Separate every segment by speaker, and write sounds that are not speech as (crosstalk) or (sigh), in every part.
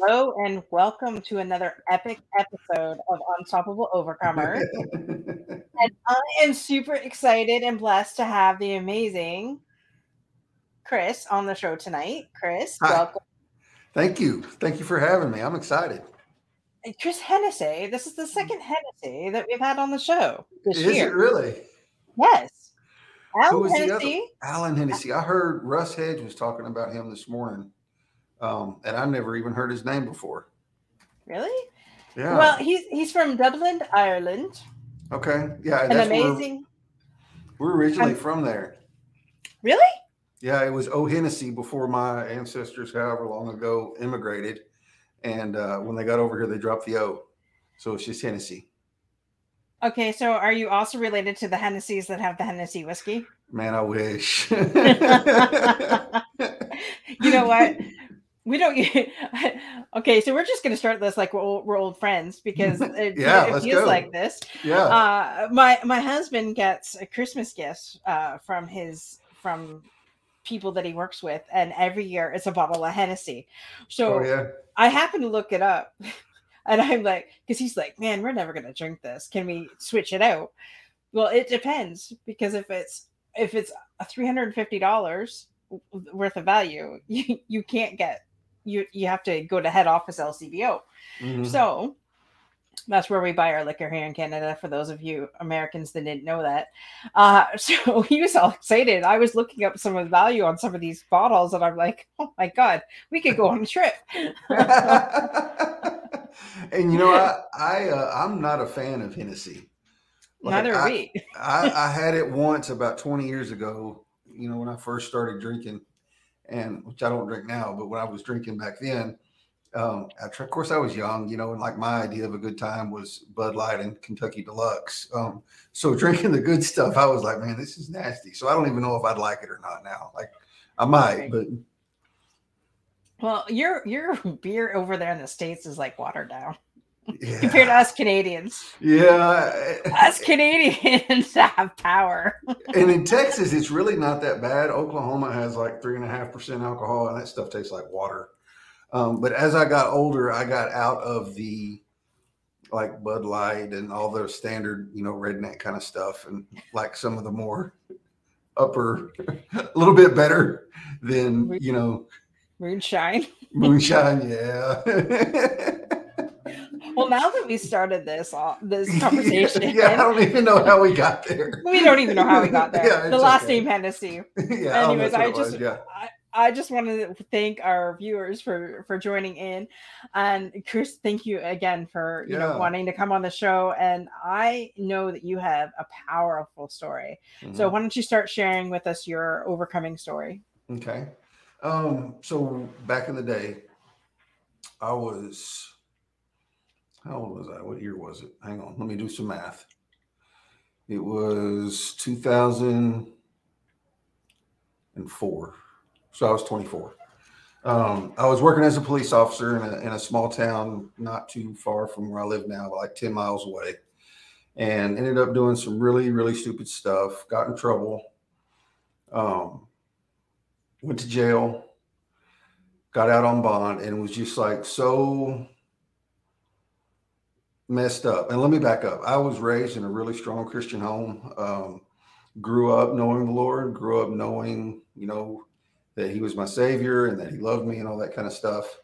Speaker 1: Hello and welcome to another epic episode of Unstoppable Overcomer. (laughs) and I am super excited and blessed to have the amazing Chris on the show tonight. Chris, Hi. welcome.
Speaker 2: Thank you. Thank you for having me. I'm excited.
Speaker 1: Chris Hennessy. This is the second Hennessy that we've had on the show this
Speaker 2: is
Speaker 1: year.
Speaker 2: it really?
Speaker 1: Yes. Alan Hennessy.
Speaker 2: Alan Hennessy. I heard Russ Hedge was talking about him this morning um, and I never even heard his name before.
Speaker 1: Really?
Speaker 2: Yeah.
Speaker 1: Well, he's he's from Dublin, Ireland.
Speaker 2: Okay. Yeah.
Speaker 1: An amazing.
Speaker 2: We're, we're originally I'm, from there.
Speaker 1: Really?
Speaker 2: Yeah, it was O'Hennessy before my ancestors, however long ago, immigrated, and uh, when they got over here, they dropped the O, so it's just Hennessy.
Speaker 1: Okay, so are you also related to the Hennessy's that have the Hennessy whiskey?
Speaker 2: Man, I wish. (laughs) (laughs)
Speaker 1: you know what? We don't (laughs) okay so we're just going to start this like we're old, we're old friends because (laughs) it,
Speaker 2: yeah,
Speaker 1: it feels go. like this.
Speaker 2: Yeah.
Speaker 1: Uh, my my husband gets a christmas gift uh, from his from people that he works with and every year it's a bottle of hennessy. So
Speaker 2: oh, yeah.
Speaker 1: i happen to look it up (laughs) and i'm like because he's like man we're never going to drink this. Can we switch it out? Well it depends because if it's if it's a $350 worth of value you, you can't get you you have to go to head office LCBO. Mm-hmm. So that's where we buy our liquor here in Canada. For those of you Americans that didn't know that, uh, (laughs) so he was all excited. I was looking up some of the value on some of these bottles, and I'm like, "Oh my god, we could go on a trip." (laughs)
Speaker 2: and you know, I, I uh, I'm not a fan of Hennessy.
Speaker 1: Like, Neither are we.
Speaker 2: I, I had it once about 20 years ago. You know, when I first started drinking, and which I don't drink now, but when I was drinking back then, um, of course I was young, you know, and like my idea of a good time was Bud Light and Kentucky Deluxe. Um, so (laughs) drinking the good stuff, I was like, man, this is nasty. So I don't even know if I'd like it or not now. Like I might, but
Speaker 1: well, your your (laughs) beer over there in the states is like watered down yeah. compared to us Canadians.
Speaker 2: Yeah,
Speaker 1: us Canadians (laughs) have power.
Speaker 2: and in Texas, it's really not that bad. Oklahoma has like three and a half percent alcohol, and that stuff tastes like water. Um, but as I got older, I got out of the like Bud Light and all the standard, you know, redneck kind of stuff, and like some of the more upper, (laughs) a little bit better than you know,
Speaker 1: moonshine.
Speaker 2: Moonshine, yeah. (laughs)
Speaker 1: well, now that we started this uh, this (laughs) conversation,
Speaker 2: yeah, I don't even know how we got there.
Speaker 1: We don't even know how we got there. (laughs) yeah, the last okay. name Hennessy. (laughs)
Speaker 2: yeah.
Speaker 1: Anyways, I just
Speaker 2: was, yeah.
Speaker 1: I, I just wanted to thank our viewers for for joining in, and Chris, thank you again for you yeah. know wanting to come on the show. And I know that you have a powerful story. Mm-hmm. So why don't you start sharing with us your overcoming story?
Speaker 2: Okay. Um. So back in the day, I was how old was I? What year was it? Hang on, let me do some math. It was 2004. So I was 24. Um, I was working as a police officer in a, in a small town not too far from where I live now, like 10 miles away, and ended up doing some really, really stupid stuff. Got in trouble. Um, went to jail. Got out on bond and was just like so messed up. And let me back up. I was raised in a really strong Christian home. Um, grew up knowing the Lord, grew up knowing, you know, that He was my Savior and that He loved me and all that kind of stuff.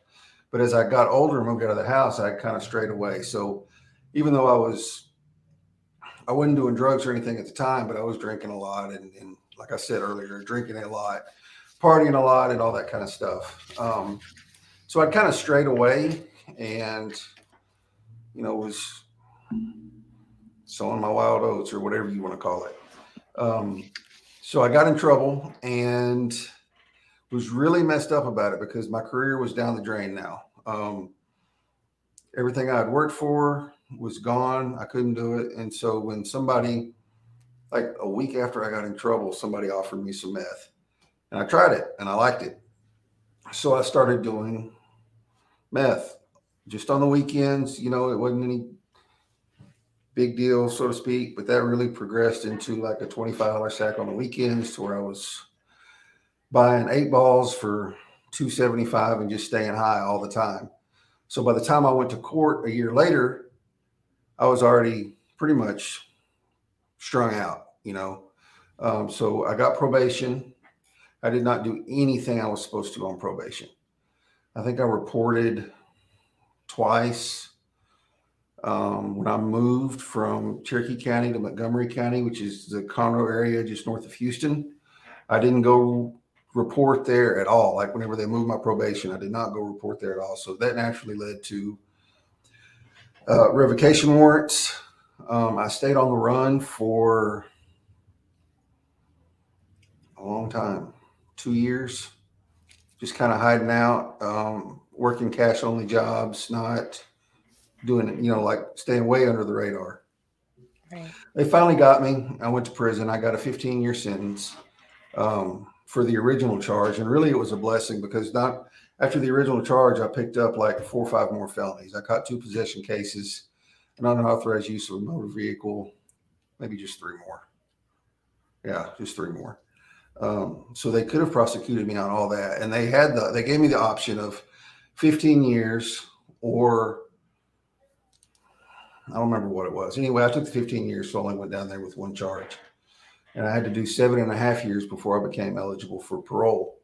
Speaker 2: But as I got older and moved out of the house, I kind of strayed away. So even though I was, I wasn't doing drugs or anything at the time, but I was drinking a lot and, and like I said earlier, drinking a lot, partying a lot, and all that kind of stuff. Um, so I kind of strayed away and you know, was sowing my wild oats or whatever you want to call it. Um, so I got in trouble and was really messed up about it because my career was down the drain now. Um, everything I had worked for was gone. I couldn't do it. And so when somebody, like a week after I got in trouble, somebody offered me some meth and I tried it and I liked it. So I started doing meth just on the weekends. You know, it wasn't any big deal, so to speak, but that really progressed into like a $25 sack on the weekends to where I was buying eight balls for 275 and just staying high all the time. So by the time I went to court a year later, I was already pretty much strung out, you know. Um, so I got probation. I did not do anything I was supposed to on probation. I think I reported twice um, when I moved from Cherokee County to Montgomery County, which is the Conroe area just north of Houston. I didn't go report there at all. Like whenever they moved my probation, I did not go report there at all. So that naturally led to uh, revocation warrants. Um, I stayed on the run for a long time, two years, just kind of hiding out, um, working cash only jobs, not doing it, you know, like staying way under the radar. Right. They finally got me. I went to prison. I got a 15 year sentence um, for the original charge. And really, it was a blessing because not after the original charge, I picked up like four or five more felonies. I caught two possession cases, an unauthorized use of a motor vehicle, maybe just three more. Yeah, just three more. Um, so they could have prosecuted me on all that, and they had the they gave me the option of 15 years or I don't remember what it was. Anyway, I took the 15 years, so I only went down there with one charge, and I had to do seven and a half years before I became eligible for parole.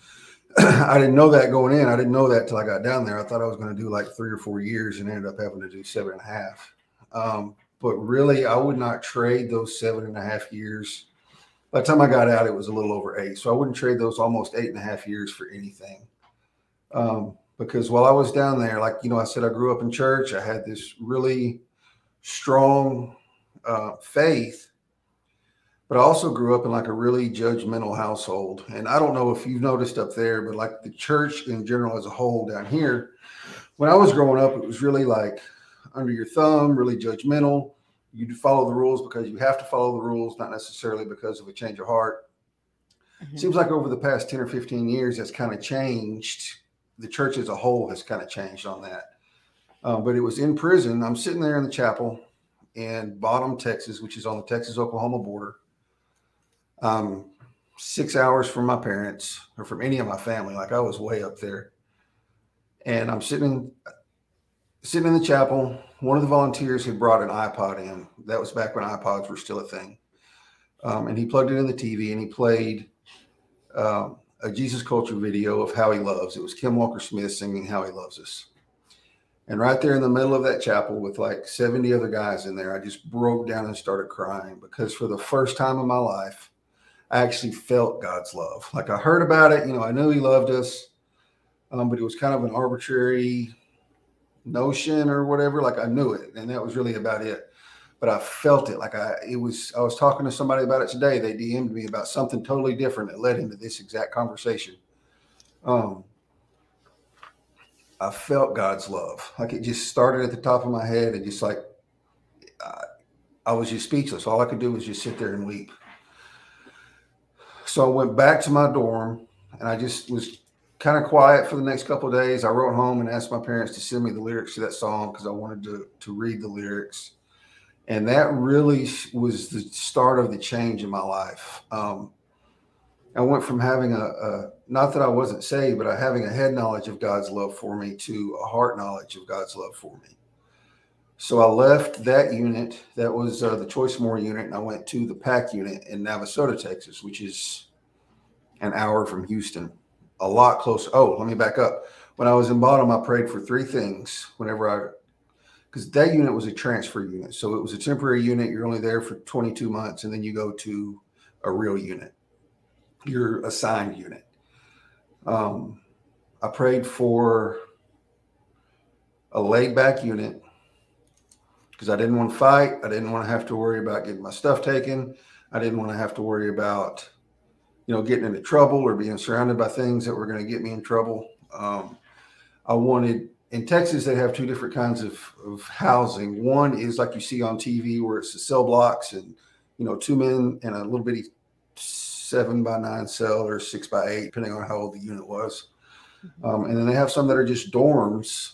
Speaker 2: (clears throat) I didn't know that going in. I didn't know that till I got down there. I thought I was going to do like three or four years, and ended up having to do seven and a half. Um, but really, I would not trade those seven and a half years by the time I got out, it was a little over eight. So I wouldn't trade those almost eight and a half years for anything. Um, because while I was down there, like, you know, I said, I grew up in church. I had this really strong uh, faith, but I also grew up in like a really judgmental household. And I don't know if you've noticed up there, but like the church in general as a whole down here, when I was growing up, it was really like under your thumb, really judgmental you follow the rules because you have to follow the rules, not necessarily because of a change of heart. Mm-hmm. Seems like over the past 10 or 15 years, that's kind of changed. The church as a whole has kind of changed on that. Um, but it was in prison. I'm sitting there in the chapel in Bonham, Texas, which is on the Texas Oklahoma border. Um, six hours from my parents or from any of my family. Like I was way up there. And I'm sitting sitting in the chapel. One of the volunteers had brought an iPod in. That was back when iPods were still a thing. Um, and he plugged it in the TV and he played um, a Jesus Culture video of How He Loves. It was Kim Walker Smith singing How He Loves Us. And right there in the middle of that chapel with like 70 other guys in there, I just broke down and started crying because for the first time in my life, I actually felt God's love. Like I heard about it, you know, I knew He loved us, um, but it was kind of an arbitrary notion or whatever. Like I knew it, and that was really about it. But I felt it. Like I, it was. I was talking to somebody about it today. They DM'd me about something totally different that led into this exact conversation. Um, I felt God's love. Like it just started at the top of my head, and just like I, I was just speechless. All I could do was just sit there and weep. So I went back to my dorm, and I just was kind of quiet for the next couple days. I wrote home and asked my parents to send me the lyrics to that song because I wanted to to read the lyrics, and that really was the start of the change in my life. Um, I went from having a, a, not that I wasn't saved, but I having a head knowledge of God's love for me to a heart knowledge of God's love for me. So I left that unit. That was uh, the Choice Moore unit, and I went to the Pack unit in Navasota, Texas, which is an hour from Houston a lot closer. Oh, let me back up. When I was in Bonham, I prayed for three things whenever I, because that unit was a transfer unit. So it was a temporary unit. You're only there for 22 months and then you go to a real unit, your assigned unit. Um, I prayed for a laid back unit because I didn't want to fight. I didn't want to have to worry about getting my stuff taken. I didn't want to have to worry about you know, getting into trouble or being surrounded by things that were going to get me in trouble. Um, I wanted in Texas, they have two different kinds of, of housing. One is like you see on TV where it's the cell blocks and, you know, two men and a little bitty seven by nine cell or six by eight, depending on how old the unit was. Mm-hmm. Um, and then they have some that are just dorms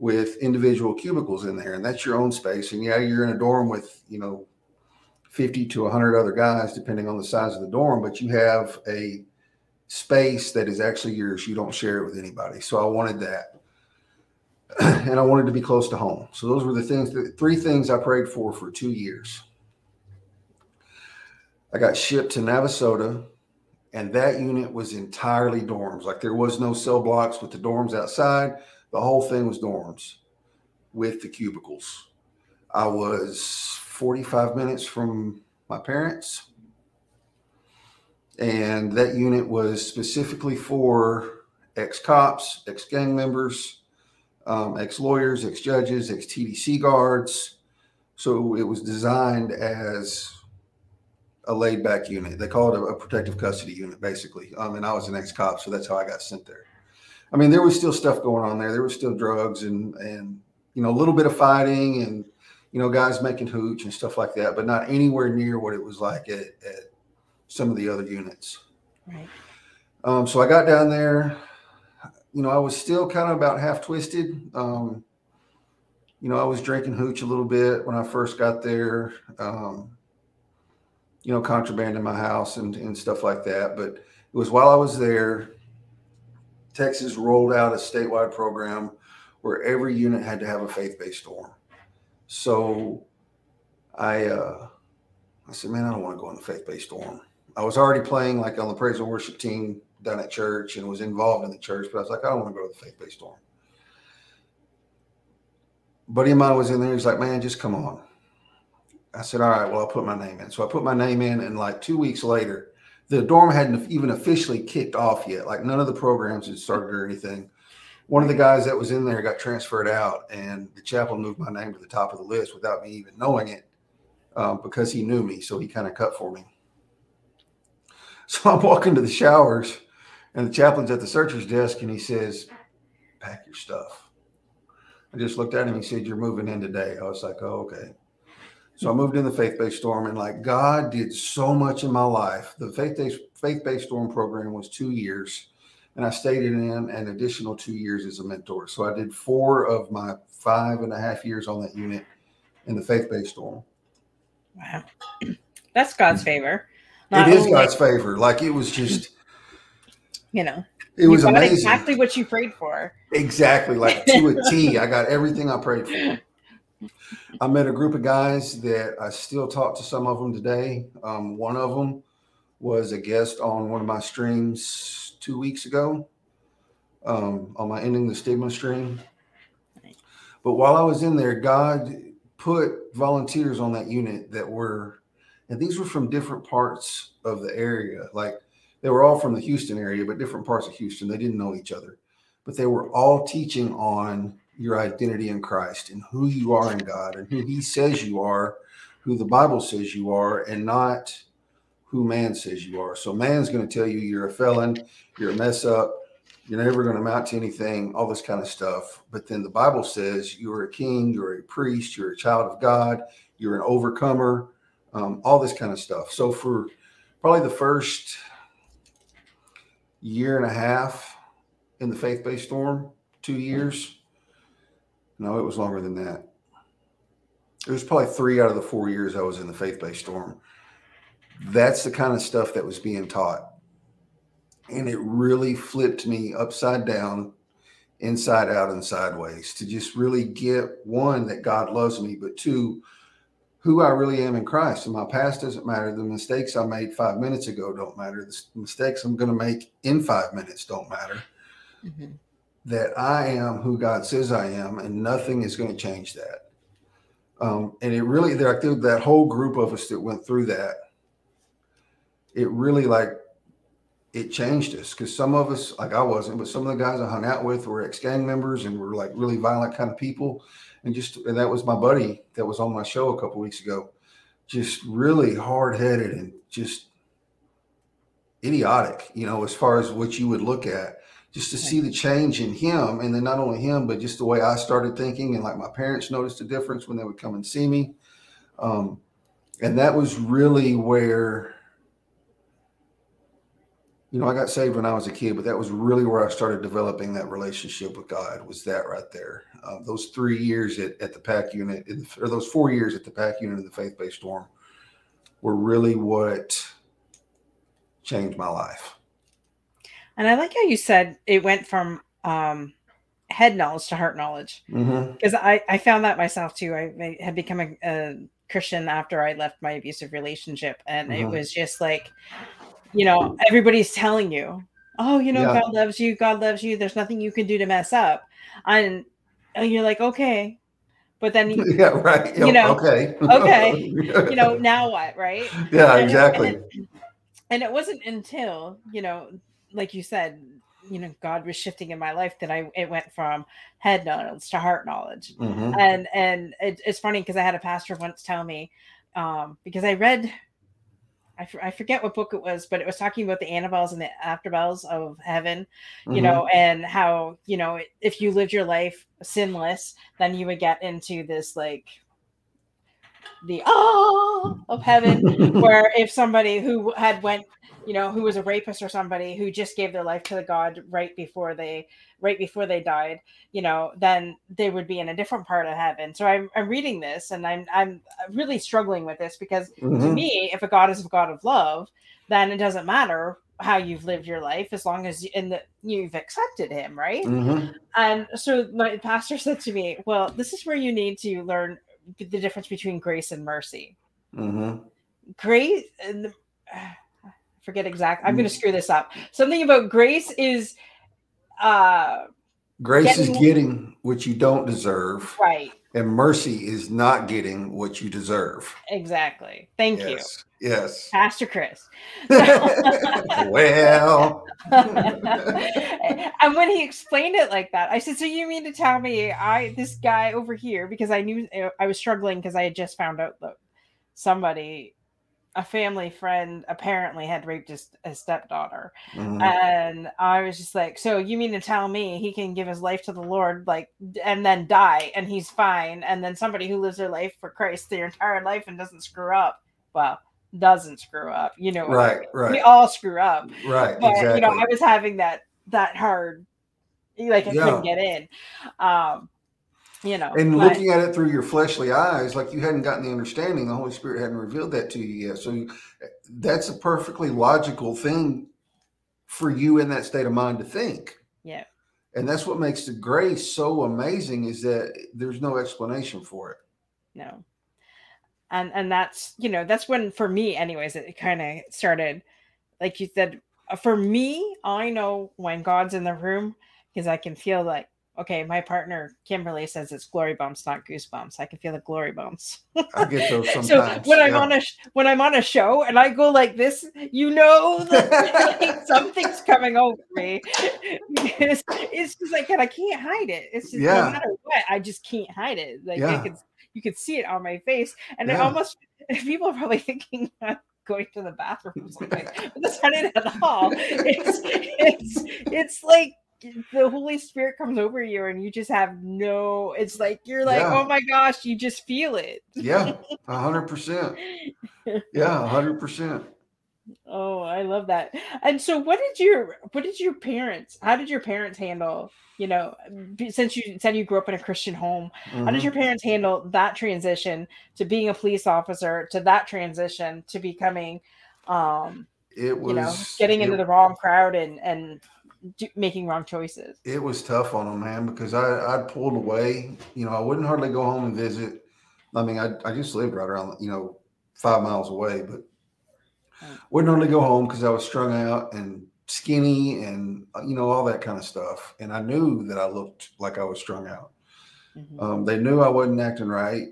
Speaker 2: with individual cubicles in there, and that's your own space. And yeah, you're in a dorm with, you know, 50 to 100 other guys, depending on the size of the dorm, but you have a space that is actually yours. You don't share it with anybody. So I wanted that. (clears throat) and I wanted to be close to home. So those were the things, the three things I prayed for for two years. I got shipped to Navasota, and that unit was entirely dorms. Like there was no cell blocks with the dorms outside. The whole thing was dorms with the cubicles. I was 45 minutes from my parents. And that unit was specifically for ex cops, ex gang members, um, ex lawyers, ex judges, ex TDC guards. So it was designed as a laid back unit. They call it a, a protective custody unit, basically. Um, and I was an ex cop, so that's how I got sent there. I mean, there was still stuff going on there. There was still drugs and and you know a little bit of fighting and you know guys making hooch and stuff like that, but not anywhere near what it was like at, at some of the other units.
Speaker 1: Right.
Speaker 2: Um, so I got down there. You know, I was still kind of about half twisted. Um, you know, I was drinking hooch a little bit when I first got there. Um, you know, contraband in my house and, and stuff like that. But it was while I was there, Texas rolled out a statewide program where every unit had to have a faith-based dorm. So I uh, I said, man, I don't want to go in the faith-based dorm. I was already playing like on the praise and worship team down at church and was involved in the church, but I was like, I don't want to go to the faith-based dorm. Buddy of mine was in there. He's like, man, just come on. I said, all right, well, I'll put my name in. So I put my name in, and like two weeks later, the dorm hadn't even officially kicked off yet. Like none of the programs had started or anything. One of the guys that was in there got transferred out, and the chaplain moved my name to the top of the list without me even knowing it um, because he knew me. So he kind of cut for me. (laughs) So I'm walking to the showers, and the chaplain's at the searcher's desk, and he says, Pack your stuff. I just looked at him. He said, You're moving in today. I was like, Oh, okay. So I moved in the faith-based storm, and like God did so much in my life. The faith-based faith-based storm program was two years, and I stayed in an additional two years as a mentor. So I did four of my five and a half years on that unit in the faith-based storm.
Speaker 1: Wow, (clears throat) that's God's favor.
Speaker 2: Not it is only, God's favor. Like it was just,
Speaker 1: you know,
Speaker 2: it was amazing.
Speaker 1: Exactly what you prayed for.
Speaker 2: Exactly, like to a T. I got everything I prayed for. (laughs) I met a group of guys that I still talk to some of them today. Um, one of them was a guest on one of my streams two weeks ago um, on my Ending the Stigma stream. But while I was in there, God put volunteers on that unit that were, and these were from different parts of the area. Like they were all from the Houston area, but different parts of Houston. They didn't know each other, but they were all teaching on your identity in Christ and who you are in God and who He says you are, who the Bible says you are, and not who man says you are. So man's going to tell you you're a felon, you're a mess up, you're never going to amount to anything, all this kind of stuff. But then the Bible says you're a king, you're a priest, you're a child of God, you're an overcomer, um, all this kind of stuff. So for probably the first year and a half in the faith-based storm, two years no, it was longer than that. It was probably three out of the four years I was in the faith based storm. That's the kind of stuff that was being taught. And it really flipped me upside down, inside out, and sideways to just really get one, that God loves me, but two, who I really am in Christ. And my past doesn't matter. The mistakes I made five minutes ago don't matter. The mistakes I'm going to make in five minutes don't matter. Mm-hmm that I am who God says I am, and nothing is going to change that. Um, and it really, like that whole group of us that went through that, it really like it changed us because some of us, like I wasn't, but some of the guys I hung out with were ex gang members and were like really violent kind of people. And just, and that was my buddy that was on my show a couple weeks ago, just really hard headed and just idiotic, you know, as far as what you would look at just to see the change in him and then not only him but just the way i started thinking and like my parents noticed a difference when they would come and see me. Um, and that was really where you know i got saved when i was a kid but that was really where i started developing that relationship with god was that right there uh, those three years at, at the pack unit or those four years at the pack unit of the faith-based storm were really what changed my life
Speaker 1: And I like how you said it went from um, head knowledge to heart knowledge because
Speaker 2: Mm-hmm.
Speaker 1: I, I found that myself too. I, I had become a, a Christian after I left my abusive relationship, and it
Speaker 2: Mhm.
Speaker 1: was just like, you know, everybody's telling you, oh, you know,
Speaker 2: Yeah.
Speaker 1: God loves you, God loves you. There's nothing you can do to mess up, and, and you're like, okay, but then you, (laughs)
Speaker 2: Yeah, right.
Speaker 1: You know,
Speaker 2: okay.
Speaker 1: okay, you know, (laughs) now what, right?
Speaker 2: yeah,
Speaker 1: and-
Speaker 2: exactly.
Speaker 1: and and it wasn't until you know like you said you know god was shifting in my life that i it went from head knowledge to heart knowledge
Speaker 2: Mhm.
Speaker 1: and and it, it's funny because i had a pastor once tell me um because i read I, f- I forget what book it was but it was talking about the annabelles and the afterbells of heaven you
Speaker 2: Mhm.
Speaker 1: know and how you know if you lived your life sinless then you would get into this like the ah of heaven (laughs) where if somebody who had went you know who was a rapist or somebody who just gave their life to the god right before they right before they died you know then they would be in a different part of heaven so i'm, I'm reading this and i'm i'm really struggling with this because to
Speaker 2: Mhm.
Speaker 1: me if a god is a god of love then it doesn't matter how you've lived your life as long as you, in the, you've accepted him right
Speaker 2: Mhm.
Speaker 1: and so my pastor said to me well this is where you need to learn the difference between grace and mercy
Speaker 2: Mhm.
Speaker 1: grace and the, (sighs) forget exact i'm going
Speaker 2: Mm.
Speaker 1: to screw this up something about grace is uh
Speaker 2: Grace is
Speaker 1: Getting-
Speaker 2: getting what you don't deserve,
Speaker 1: right
Speaker 2: and mercy is not getting what you deserve.
Speaker 1: exactly thank you
Speaker 2: yes. Yes.
Speaker 1: pastor chris (laughs)
Speaker 2: well, (laughs)
Speaker 1: and when he explained it like that, I said, "So you mean to tell me I this guy over here because I knew I was struggling because I had just found out that somebody, a family friend, apparently had raped his, his stepdaughter,
Speaker 2: mhm.
Speaker 1: and I was just like, so you mean to tell me he can give his life to the Lord, like, and then die and he's fine, and then somebody who lives their life for Christ their entire life and doesn't screw up, well." Doesn't screw up, you know. what I
Speaker 2: right,
Speaker 1: mean.
Speaker 2: right,
Speaker 1: We all screw up,
Speaker 2: right.
Speaker 1: but
Speaker 2: exactly.
Speaker 1: you know i was having that that hard like i
Speaker 2: Yeah.
Speaker 1: couldn't get in um you know
Speaker 2: and looking at it through your fleshly eyes, like you hadn't gotten the understanding, the Holy Spirit hadn't revealed that to you yet. So you, that's a perfectly logical thing for you in that state of mind to think.
Speaker 1: yeah
Speaker 2: And that's what makes the grace so amazing is that there's no explanation for it.
Speaker 1: no and and that's you know that's when for me anyways it kind of started like you said for me i know when god's in the room because i can feel like okay my partner kimberly says it's glory bumps not goosebumps i can feel the glory bumps
Speaker 2: I get those (laughs) sometimes.
Speaker 1: so when i'm on a sh- when i'm on a show and i go like this you know that like, (laughs) (laughs) something's coming over me because it's just like and i can't hide it it's just
Speaker 2: Yeah.
Speaker 1: no matter what i just can't hide it like i
Speaker 2: Yeah.
Speaker 1: could you could see it on my face and it
Speaker 2: Yeah.
Speaker 1: almost people are probably thinking I'm going to the bathroom or something but that's not it at all it's it's it's like the Holy Spirit comes over you and you just have no it's like you're like,
Speaker 2: Yeah.
Speaker 1: oh my gosh, you just feel it.
Speaker 2: yeah, (laughs) a hundred percent. Yeah, a hundred percent.
Speaker 1: Oh, I love that. And so what did your what did your parents how did your parents handle, you know, since you said you grew up in a Christian home, how did
Speaker 2: Mhm.
Speaker 1: your parents handle that transition to being a police officer to that transition to becoming um,
Speaker 2: It was
Speaker 1: you know, getting into
Speaker 2: it-
Speaker 1: the wrong crowd and and do, making wrong choices?
Speaker 2: it was tough on them, man, because I I pulled away. You know, I wouldn't hardly go home and visit. I mean, I I just lived right around, you know, five miles away, but wouldn't hardly go home because I was strung out and skinny and uh, you know all that kind of stuff. And I knew that I looked like I was strung out.
Speaker 1: Mhm.
Speaker 2: Um, they knew I wasn't acting right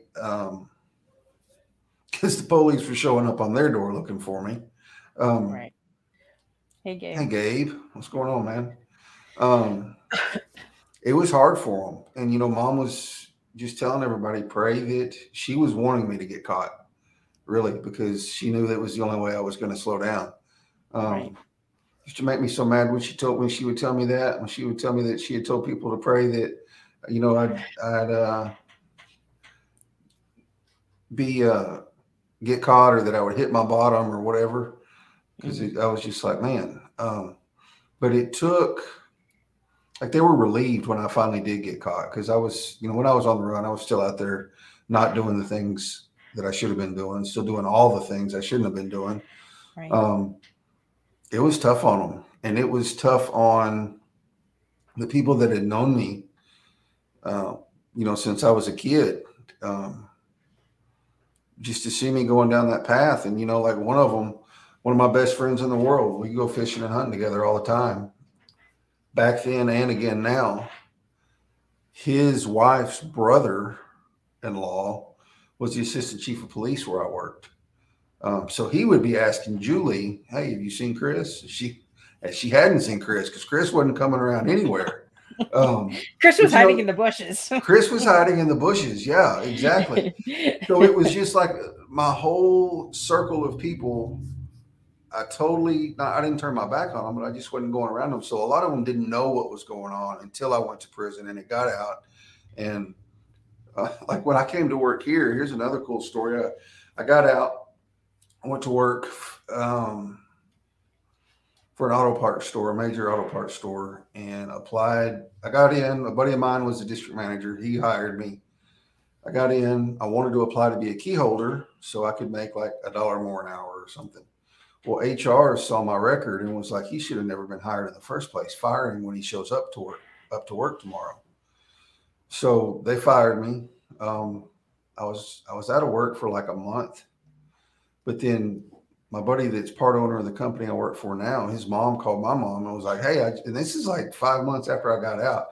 Speaker 2: because the police were showing up on their door looking for me. Um,
Speaker 1: right. Hey Gabe.
Speaker 2: Hey Gabe, what's going on, man? Um, it was hard for him, and you know, mom was just telling everybody pray that she was wanting me to get caught, really, because she knew that was the only way I was going to slow down. Um,
Speaker 1: Right.
Speaker 2: Used to make me so mad when she told when she would tell me that when she would tell me that she had told people to pray that you know I'd I'd uh, be uh, get caught or that I would hit my bottom or whatever because
Speaker 1: Mhm.
Speaker 2: I was just like, man. Um, but it took, like, they were relieved when I finally did get caught because I was, you know, when I was on the run, I was still out there not doing the things that I should have been doing, still doing all the things I shouldn't have been doing.
Speaker 1: Right.
Speaker 2: Um, it was tough on them, and it was tough on the people that had known me, uh, you know, since I was a kid. Um, just to see me going down that path, and you know, like one of them, one of my best friends in the world, we go fishing and hunting together all the time. Back then and again now, his wife's brother-in-law was the assistant chief of police where I worked. Um, so he would be asking Julie, "Hey, have you seen Chris?" She she hadn't seen Chris because Chris wasn't coming around anywhere. (laughs)
Speaker 1: Um, Chris was hiding know, in the bushes. (laughs)
Speaker 2: Chris was hiding in the bushes. Yeah, exactly. (laughs) so it was just like my whole circle of people. I totally, I didn't turn my back on them, but I just wasn't going around them. So a lot of them didn't know what was going on until I went to prison and it got out. And uh, (laughs) like when I came to work here, here's another cool story. I, I got out, I went to work. Um, for an auto parts store, a major auto parts store, and applied. I got in. A buddy of mine was the district manager. He hired me. I got in. I wanted to apply to be a key holder so I could make like a dollar more an hour or something. Well, HR saw my record and was like, he should have never been hired in the first place. Him when he shows up to work up to work tomorrow. So they fired me. Um, I was I was out of work for like a month, but then my buddy that's part owner of the company I work for now, his mom called my mom and was like, Hey, I, and this is like five months after I got out.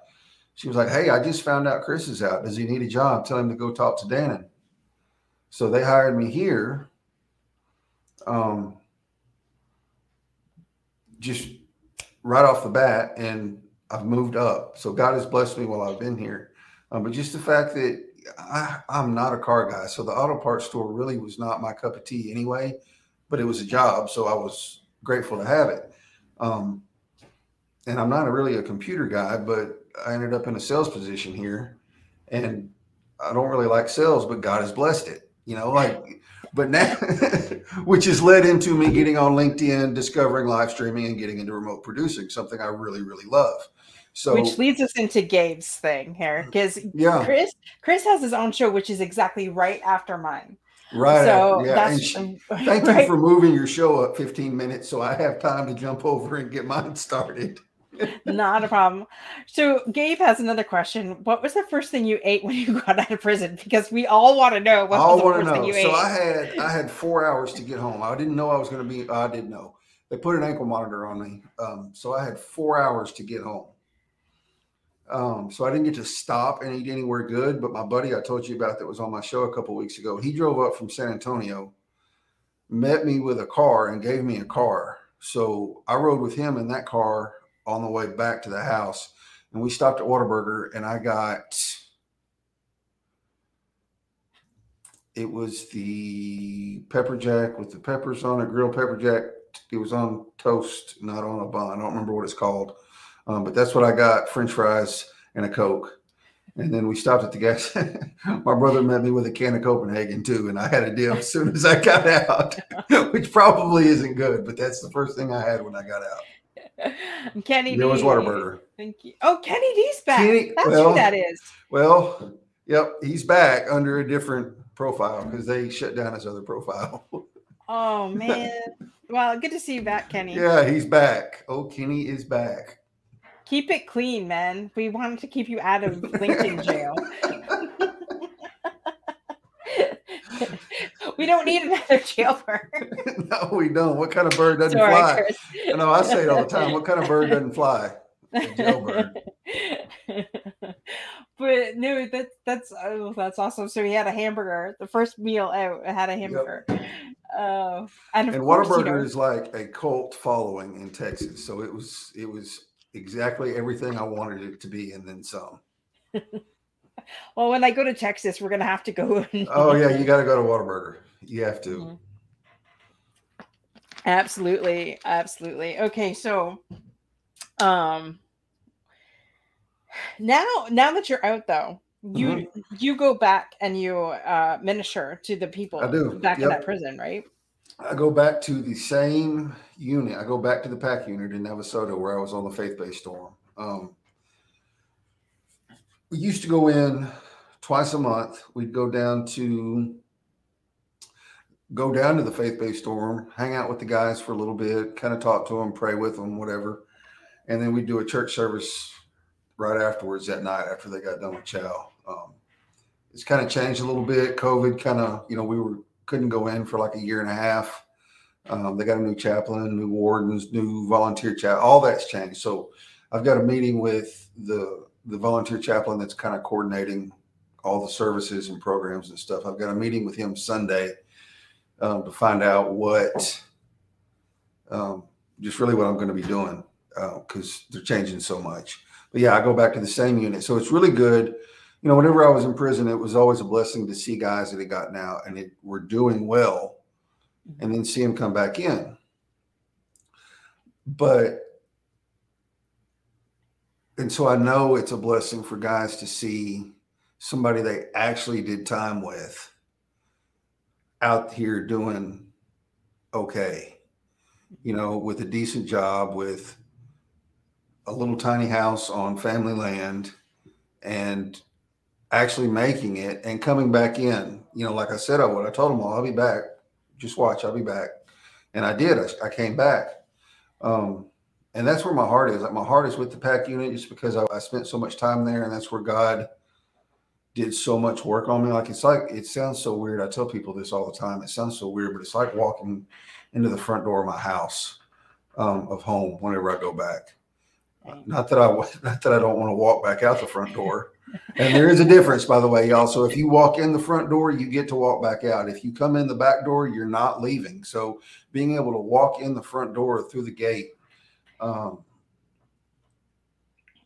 Speaker 2: She was like, Hey, I just found out Chris is out. Does he need a job? Tell him to go talk to Dannon. So they hired me here. Um, just right off the bat, and I've moved up. So God has blessed me while I've been here. Um, but just the fact that I, I'm not a car guy, so the auto parts store really was not my cup of tea anyway but it was a job, so I was grateful to have it. Um, and I'm not a really a computer guy, but I ended up in a sales position here, and I don't really like sales, but God has blessed it. You know, like, but now, (laughs) which has led into me getting on LinkedIn, discovering live streaming, and getting into remote producing, something I really, really love. So,
Speaker 1: which leads us into Gabe's thing here, because yeah. Chris Chris has his own show, which is exactly right after mine.
Speaker 2: Right. So yeah. She, (laughs) thank right? you for moving your show up 15 minutes so I have time to jump over and get mine started.
Speaker 1: Not a problem. So Gabe has another question. What was the first thing you ate when you (laughs) got out of prison? Because we all want to know what all was the first know. thing you
Speaker 2: so ate. So I had I had four hours to get home. I didn't know I was going to be. I didn't know. They put an ankle monitor on me, um, so I had four hours to get home. Um, so I didn't get to stop and eat anywhere good. But my buddy I told you about that was on my show a couple weeks ago, he drove up from San Antonio, met me with a car and gave me a car. So I rode with him in that car on the way back to the house. And we stopped at Whataburger and I got it was the pepper jack with the peppers on it, grilled pepper jack. It was on toast, not on a bun. I don't remember what it's called. Um, but that's what I got: French fries and a Coke. And then we stopped at the gas. (laughs) My brother met me with a can of Copenhagen too, and I had a deal as soon as I got out, (laughs) which probably isn't good, but that's the first thing I had when I got out. (laughs)
Speaker 1: Kenny
Speaker 2: There was Whataburger.
Speaker 1: Thank you. Oh, Kenny D's back. Kenny, that's well, who that is.
Speaker 2: Well, yep, he's back under a different profile because they shut down his other profile. (laughs)
Speaker 1: oh man. Well, good to see you back, Kenny.
Speaker 2: Yeah, he's back. Oh, Kenny is back.
Speaker 1: Keep it clean, man. We wanted to keep you out of LinkedIn (laughs) jail. (laughs) we don't need another jailbird. (laughs)
Speaker 2: no, we don't. What kind of bird doesn't Sorry, fly? Chris. I know I say it all the time. What kind of bird doesn't fly? jailbird. (laughs)
Speaker 1: but no, that's that's oh, that's awesome. So he had a hamburger. The first meal out had a hamburger. Yep. Uh, and,
Speaker 2: and Whataburger you know, is like a cult following in Texas. So it was it was exactly everything I wanted it to be, and then some. (laughs)
Speaker 1: well, when I go to Texas, we're gonna have to go. (laughs)
Speaker 2: oh yeah, you got to go to Whataburger. You have to. Mm-hmm.
Speaker 1: Absolutely, absolutely. Okay, so, um, now now that you're out though, you mm-hmm. you go back and you uh minister to the people
Speaker 2: I do.
Speaker 1: back yep. in that prison, right?
Speaker 2: I go back to the same unit. I go back to the pack unit in Navasota where I was on the faith based storm. Um, we used to go in twice a month. We'd go down to go down to the faith based storm, hang out with the guys for a little bit, kind of talk to them, pray with them, whatever. And then we'd do a church service right afterwards that night after they got done with chow. Um, it's kind of changed a little bit. COVID kind of, you know, we were couldn't go in for like a year and a half. Um, they got a new chaplain, new wardens, new volunteer chat. All that's changed. So I've got a meeting with the the volunteer chaplain that's kind of coordinating all the services and programs and stuff. I've got a meeting with him Sunday um, to find out what, um, just really what I'm going to be doing because uh, they're changing so much. But yeah, I go back to the same unit, so it's really good. You know, whenever I was in prison, it was always a blessing to see guys that had gotten out and it, were doing well, and then see them come back in. But and so I know it's a blessing for guys to see somebody they actually did time with out here doing okay, you know, with a decent job, with a little tiny house on family land and actually making it and coming back in. You know, like I said, I would. I told them, well, I'll be back. Just watch, I'll be back. And I did. I, I came back. Um, and that's where my heart is. Like my heart is with the pack unit just because I, I spent so much time there and that's where God did so much work on me. Like it's like it sounds so weird. I tell people this all the time. It sounds so weird, but it's like walking into the front door of my house um, of home whenever I go back. Not that I (laughs) not that I don't want to walk back out the front door. And there is a difference, by the way, y'all. So if you walk in the front door, you get to walk back out. If you come in the back door, you're not leaving. So being able to walk in the front door through the gate, um,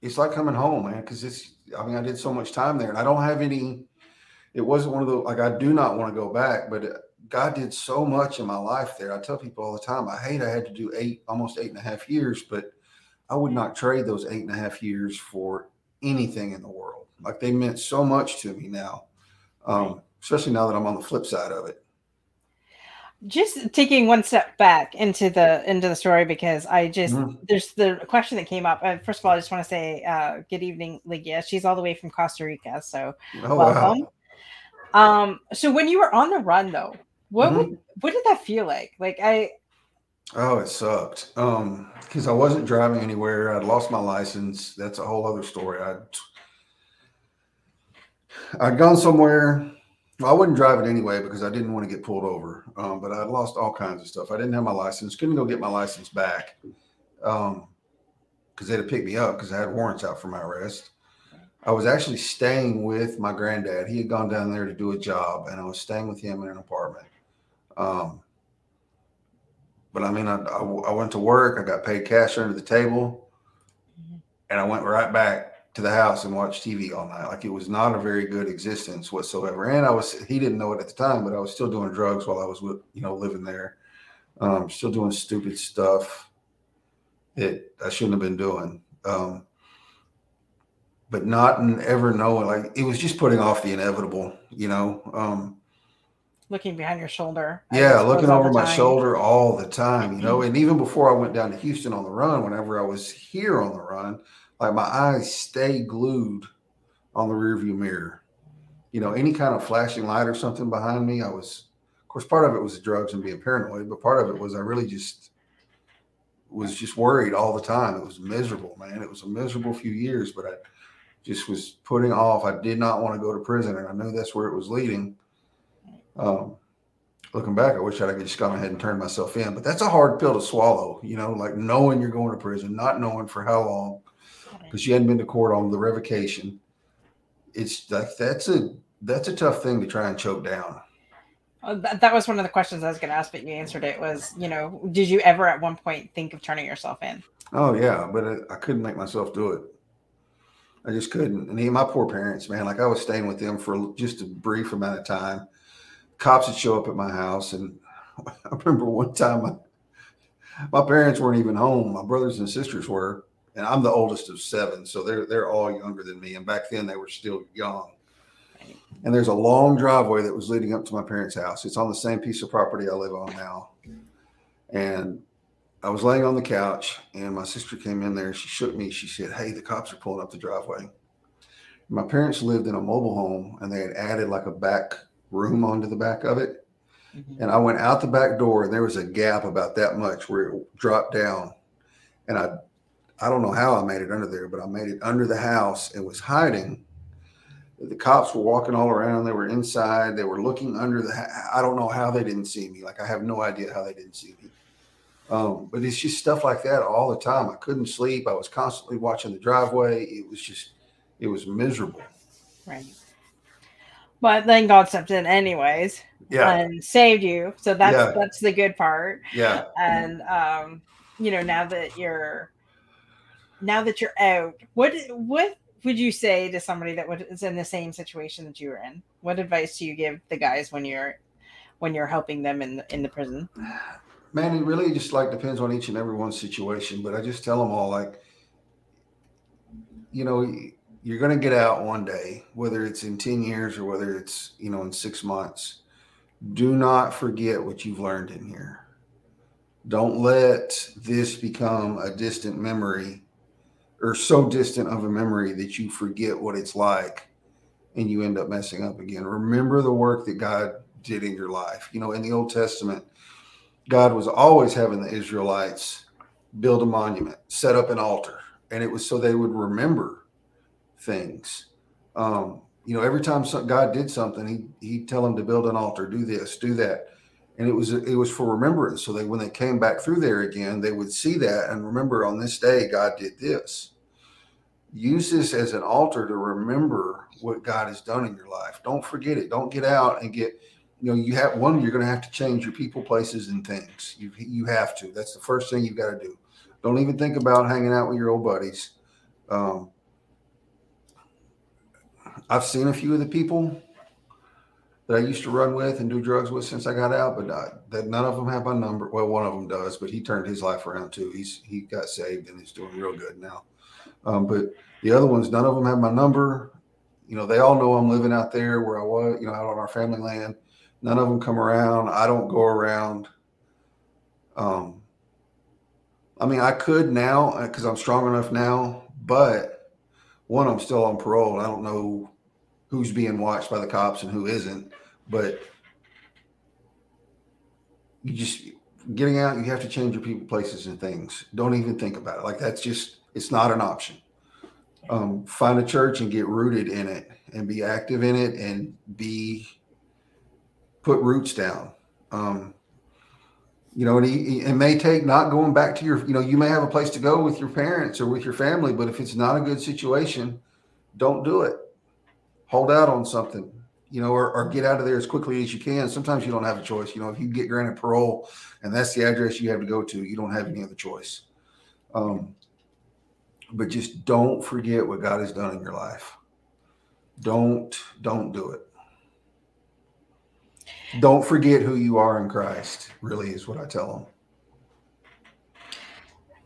Speaker 2: it's like coming home, man. Because it's I mean, I did so much time there, and I don't have any. It wasn't one of the like I do not want to go back, but God did so much in my life there. I tell people all the time, I hate I had to do eight, almost eight and a half years, but I would not trade those eight and a half years for anything in the world. Like they meant so much to me now, um, especially now that I'm on the flip side of it
Speaker 1: just taking one step back into the into the story because I just mm-hmm. there's the question that came up. Uh, first of all, I just want to say uh, good evening, Ligia. She's all the way from Costa Rica, so oh, welcome. Wow. Um, so when you were on the run, though, what mm-hmm. would, what did that feel like? Like I.
Speaker 2: Oh, it sucked. Um, because I wasn't driving anywhere. I'd lost my license. That's a whole other story. I'd I'd gone somewhere I wouldn't drive it anyway because I didn't want to get pulled over. Um, but I lost all kinds of stuff. I didn't have my license. Couldn't go get my license back because um, they had to pick me up because I had warrants out for my arrest. I was actually staying with my granddad. He had gone down there to do a job, and I was staying with him in an apartment. Um, but I mean, I, I, I went to work. I got paid cash under the table, and I went right back to the house and watch TV all night. Like it was not a very good existence whatsoever. And I was he didn't know it at the time, but I was still doing drugs while I was with you know living there. Um, still doing stupid stuff that I shouldn't have been doing. Um, but not in ever knowing like it was just putting off the inevitable, you know. Um,
Speaker 1: looking behind your shoulder.
Speaker 2: Yeah, looking over my shoulder all the time, you know. Mm-hmm. And even before I went down to Houston on the run, whenever I was here on the run, like my eyes stay glued on the rearview mirror. You know, any kind of flashing light or something behind me, I was, of course, part of it was drugs and being paranoid, but part of it was I really just was just worried all the time. It was miserable, man. It was a miserable few years, but I just was putting off. I did not want to go to prison, and I knew that's where it was leading. Um, looking back, I wish I'd just gone ahead and turned myself in, but that's a hard pill to swallow, you know, like knowing you're going to prison, not knowing for how long, because she hadn't been to court on the revocation. It's like that's a that's a tough thing to try and choke down.
Speaker 1: Uh, that, that was one of the questions I was going to ask, but you answered it. Was you know, did you ever at one point think of turning yourself in?
Speaker 2: Oh yeah, but I, I couldn't make myself do it. I just couldn't. And he, my poor parents, man, like I was staying with them for just a brief amount of time. Cops would show up at my house, and (laughs) I remember one time my, my parents weren't even home. My brothers and sisters were, and I'm the oldest of seven, so they're they're all younger than me. And back then they were still young. And there's a long driveway that was leading up to my parents' house. It's on the same piece of property I live on now. And I was laying on the couch, and my sister came in there. She shook me. She said, "Hey, the cops are pulling up the driveway." My parents lived in a mobile home, and they had added like a back room onto the back of it. Mm-hmm. And I went out the back door, and there was a gap about that much where it dropped down. And I, I don't know how I made it under there, but I made it under the house and was hiding. The cops were walking all around. They were inside. They were looking under the. I don't know how they didn't see me. Like I have no idea how they didn't see me. Um, but it's just stuff like that all the time. I couldn't sleep. I was constantly watching the driveway. It was just, it was miserable.
Speaker 1: Right. But then God stepped in anyways.
Speaker 2: Yeah.
Speaker 1: And saved you. So that's
Speaker 2: Yeah.
Speaker 1: that's the good part.
Speaker 2: Yeah.
Speaker 1: And um, you know, now that you're now that you're out, what what would you say to somebody that was in the same situation that you were in? What advice do you give the guys when you're when you're helping them in in the prison?
Speaker 2: Man, it really just like depends on each and every one's situation. But I just tell them all like, you know, you're going to get out one day, whether it's in 10 years or whether it's, you know, in six months. Do not forget what you've learned in here. Don't let this become a distant memory or so distant of a memory that you forget what it's like and you end up messing up again. Remember the work that God did in your life. You know, in the Old Testament, God was always having the Israelites build a monument, set up an altar, and it was so they would remember things. Um, you know, every time some, God did something, he he'd tell them to build an altar, do this, do that, and it was it was for remembrance. So they when they came back through there again, they would see that and remember on this day God did this. Use this as an altar to remember what God has done in your life. Don't forget it. Don't get out and get you know you have one you're going to have to change your people places and things you you have to that's the first thing you've got to do don't even think about hanging out with your old buddies um, i've seen a few of the people that i used to run with and do drugs with since i got out but uh, that none of them have my number well one of them does but he turned his life around too he's he got saved and he's doing real good now um, but the other ones none of them have my number you know they all know i'm living out there where i was you know out on our family land None of them come around. I don't go around. Um, I mean, I could now because I'm strong enough now, but one, I'm still on parole. I don't know who's being watched by the cops and who isn't, but you just getting out, you have to change your people, places, and things. Don't even think about it. Like that's just, it's not an option. Um, find a church and get rooted in it and be active in it and be put roots down. Um, you know, and he, it may take not going back to your, you know, you may have a place to go with your parents or with your family, but if it's not a good situation, don't do it. Hold out on something, you know, or, or get out of there as quickly as you can. Sometimes you don't have a choice. You know, if you get granted parole and that's the address you have to go to, you don't have any other choice. Um, but just don't forget what God has done in your life. Don't, don't do it don't forget who you are in Christ. Really, is what I tell them.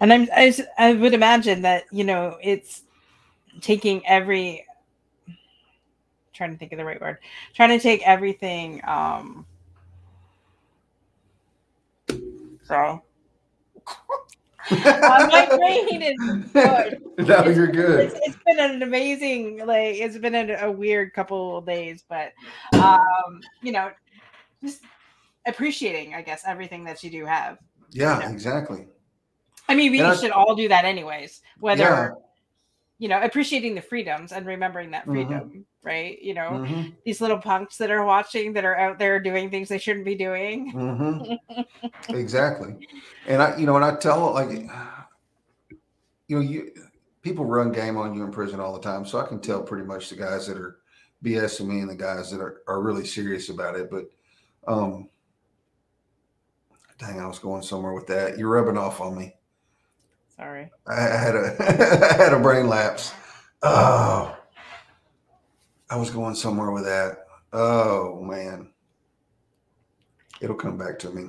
Speaker 1: And I'm, I, I would imagine that you know it's taking every trying to think of the right word trying to take everything um sorry (laughs) uh, my brain is good. (laughs)
Speaker 2: no,
Speaker 1: It's-
Speaker 2: you're good.
Speaker 1: It's, it's been an amazing, like it's been a, a weird couple of days, but um, you know, just appreciating, I guess, everything that you do have.
Speaker 2: Yeah,
Speaker 1: Yeah.
Speaker 2: exactly.
Speaker 1: I mean, we
Speaker 2: And I-
Speaker 1: should all do that anyways, whether
Speaker 2: Yeah.
Speaker 1: You know, appreciating the freedoms and remembering that
Speaker 2: Mhm.
Speaker 1: freedom, right? You know,
Speaker 2: Mhm,
Speaker 1: these little punks that are watching that are out there doing things they shouldn't be doing.
Speaker 2: mhm. (laughs) exactly. And I, you know, and I tell like, you know, you people run game on you in prison all the time, so I can tell pretty much the guys that are BSing me and the guys that are, are really serious about it. But, um, dang, I was going somewhere with that. You're rubbing off on me.
Speaker 1: Sorry.
Speaker 2: I I had a (laughs) I had a brain lapse. Oh, I was going somewhere with that. Oh man, it'll come back to me.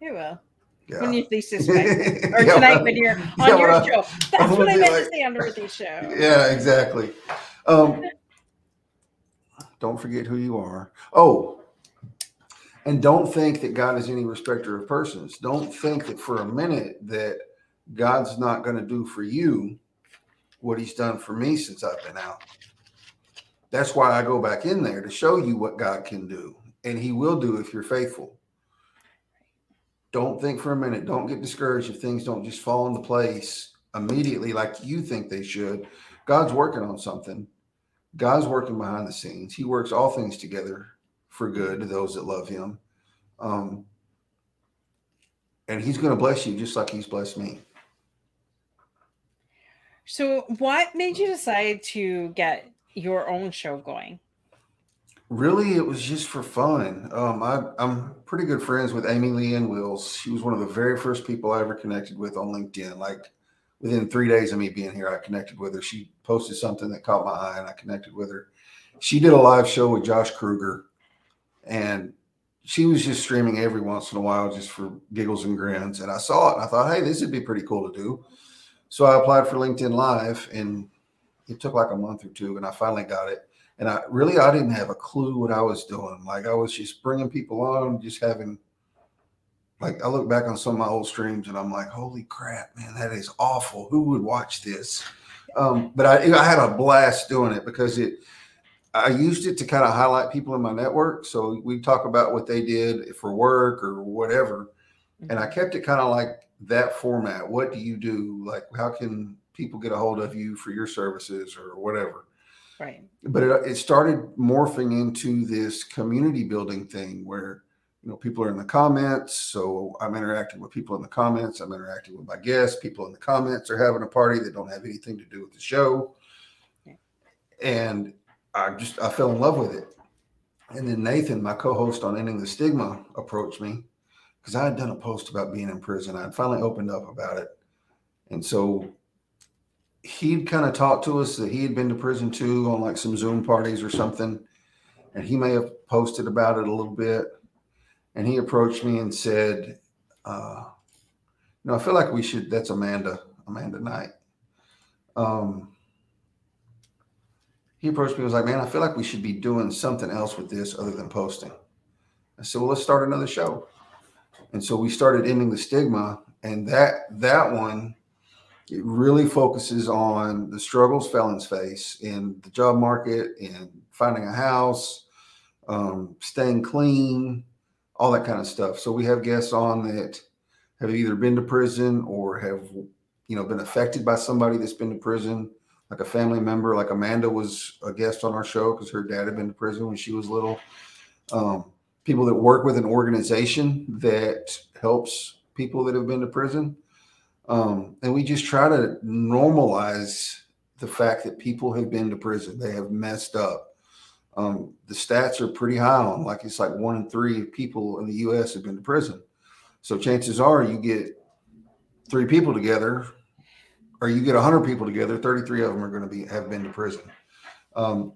Speaker 1: You will.
Speaker 2: Yeah.
Speaker 1: When you least (laughs) suspect. Or
Speaker 2: Yeah,
Speaker 1: tonight when you're on
Speaker 2: yeah,
Speaker 1: your show. That's
Speaker 2: gonna
Speaker 1: what I meant
Speaker 2: like-
Speaker 1: to say on Dorothy's show. (laughs)
Speaker 2: yeah, exactly. Um, don't forget who you are. Oh, and don't think that God is any respecter of persons. Don't think that for a minute that God's not going to do for you what He's done for me since I've been out. That's why I go back in there to show you what God can do, and He will do if you're faithful. don't think for a minute. Don't get discouraged if things don't just fall into place immediately like you think they should. God's working on something. God's working behind the scenes. He works all things together for good to those that love Him. Um, and He's going to bless you just like He's blessed me.
Speaker 1: So, what made you decide to get your own show going?
Speaker 2: Really, it was just for fun. Um, I, am pretty good friends with Amy Leanne Wills. She was one of the very first people I ever connected with on LinkedIn. Like within three days of me being here, I connected with her. She posted something that caught my eye, and I connected with her. She did a live show with Josh Kruger, and she was just streaming every once in a while just for giggles and grins. And I saw it, and I thought, hey, this would be pretty cool to do. So I applied for LinkedIn Live, and it took like a month or two, and I finally got it. And I really I didn't have a clue what I was doing. Like I was just bringing people on, just having like I look back on some of my old streams and I'm like, holy crap, man, that is awful. Who would watch this? Um, but I, I had a blast doing it because it I used it to kind of highlight people in my network. So we talk about what they did for work or whatever. And I kept it kind of like that format. What do you do? Like, how can people get a hold of you for your services or whatever?
Speaker 1: Right.
Speaker 2: But it, it started morphing into this community building thing where, you know, people are in the comments. So I'm interacting with people in the comments. I'm interacting with my guests. People in the comments are having a party that don't have anything to do with the show. Yeah. And I just, I fell in love with it. And then Nathan, my co-host on Ending the Stigma, approached me because I had done a post about being in prison. I had finally opened up about it. And so he'd kind of talked to us that he had been to prison too on like some Zoom parties or something. And he may have posted about it a little bit. And he approached me and said, uh, you know, I feel like we should, that's Amanda, Amanda Knight. Um, he approached me, was like, man, I feel like we should be doing something else with this other than posting. I said, well, let's start another show. And so we started ending the stigma. And that, that one, it really focuses on the struggles felons face in the job market and finding a house, um, staying clean, all that kind of stuff. So we have guests on that have either been to prison or have, you know, been affected by somebody that's been to prison, like a family member. Like Amanda was a guest on our show because her dad had been to prison when she was little. Um, people that work with an organization that helps people that have been to prison um, and we just try to normalize the fact that people have been to prison, they have messed up. Um, the stats are pretty high on, like it's like one in three people in the U.S. have been to prison. So chances are you get three people together, or you get hundred people together, thirty-three of them are going to be have been to prison. Um,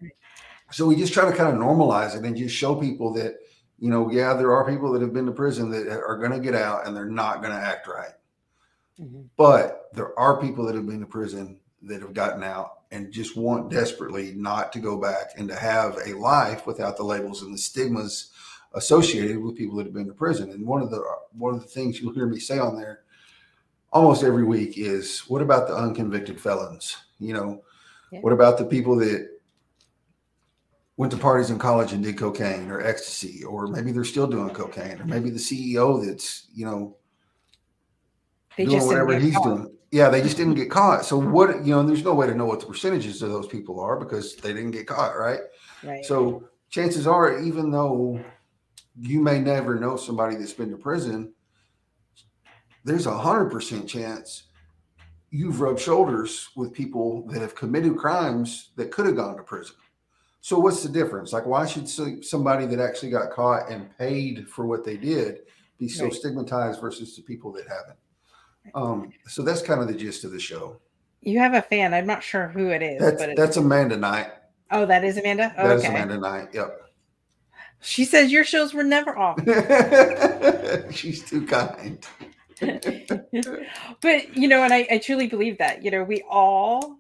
Speaker 2: so we just try to kind of normalize it and just show people that you know, yeah, there are people that have been to prison that are going to get out and they're not going to act right. Mm-hmm. But there are people that have been to prison that have gotten out and just want desperately not to go back and to have a life without the labels and the stigmas associated with people that have been to prison. And one of the one of the things you'll hear me say on there almost every week is what about the unconvicted felons? You know, yeah. what about the people that went to parties in college and did cocaine or ecstasy, or maybe they're still doing cocaine, or mm-hmm. maybe the CEO that's, you know, they doing whatever he's caught. doing. Yeah, they just didn't get caught. So what you know, there's no way to know what the percentages of those people are because they didn't get caught, right? Right. So chances are, even though you may never know somebody that's been to prison, there's a hundred percent chance you've rubbed shoulders with people that have committed crimes that could have gone to prison. So what's the difference? Like, why should somebody that actually got caught and paid for what they did be so right. stigmatized versus the people that haven't? Um, so that's kind of the gist of the show.
Speaker 1: You have a fan. I'm not sure who it is.
Speaker 2: That's, but that's Amanda Knight.
Speaker 1: Oh, that is Amanda.
Speaker 2: Oh, that okay. is Amanda Knight. Yep.
Speaker 1: She says your shows were never off. (laughs)
Speaker 2: She's too kind. (laughs)
Speaker 1: but you know, and I, I truly believe that. You know, we all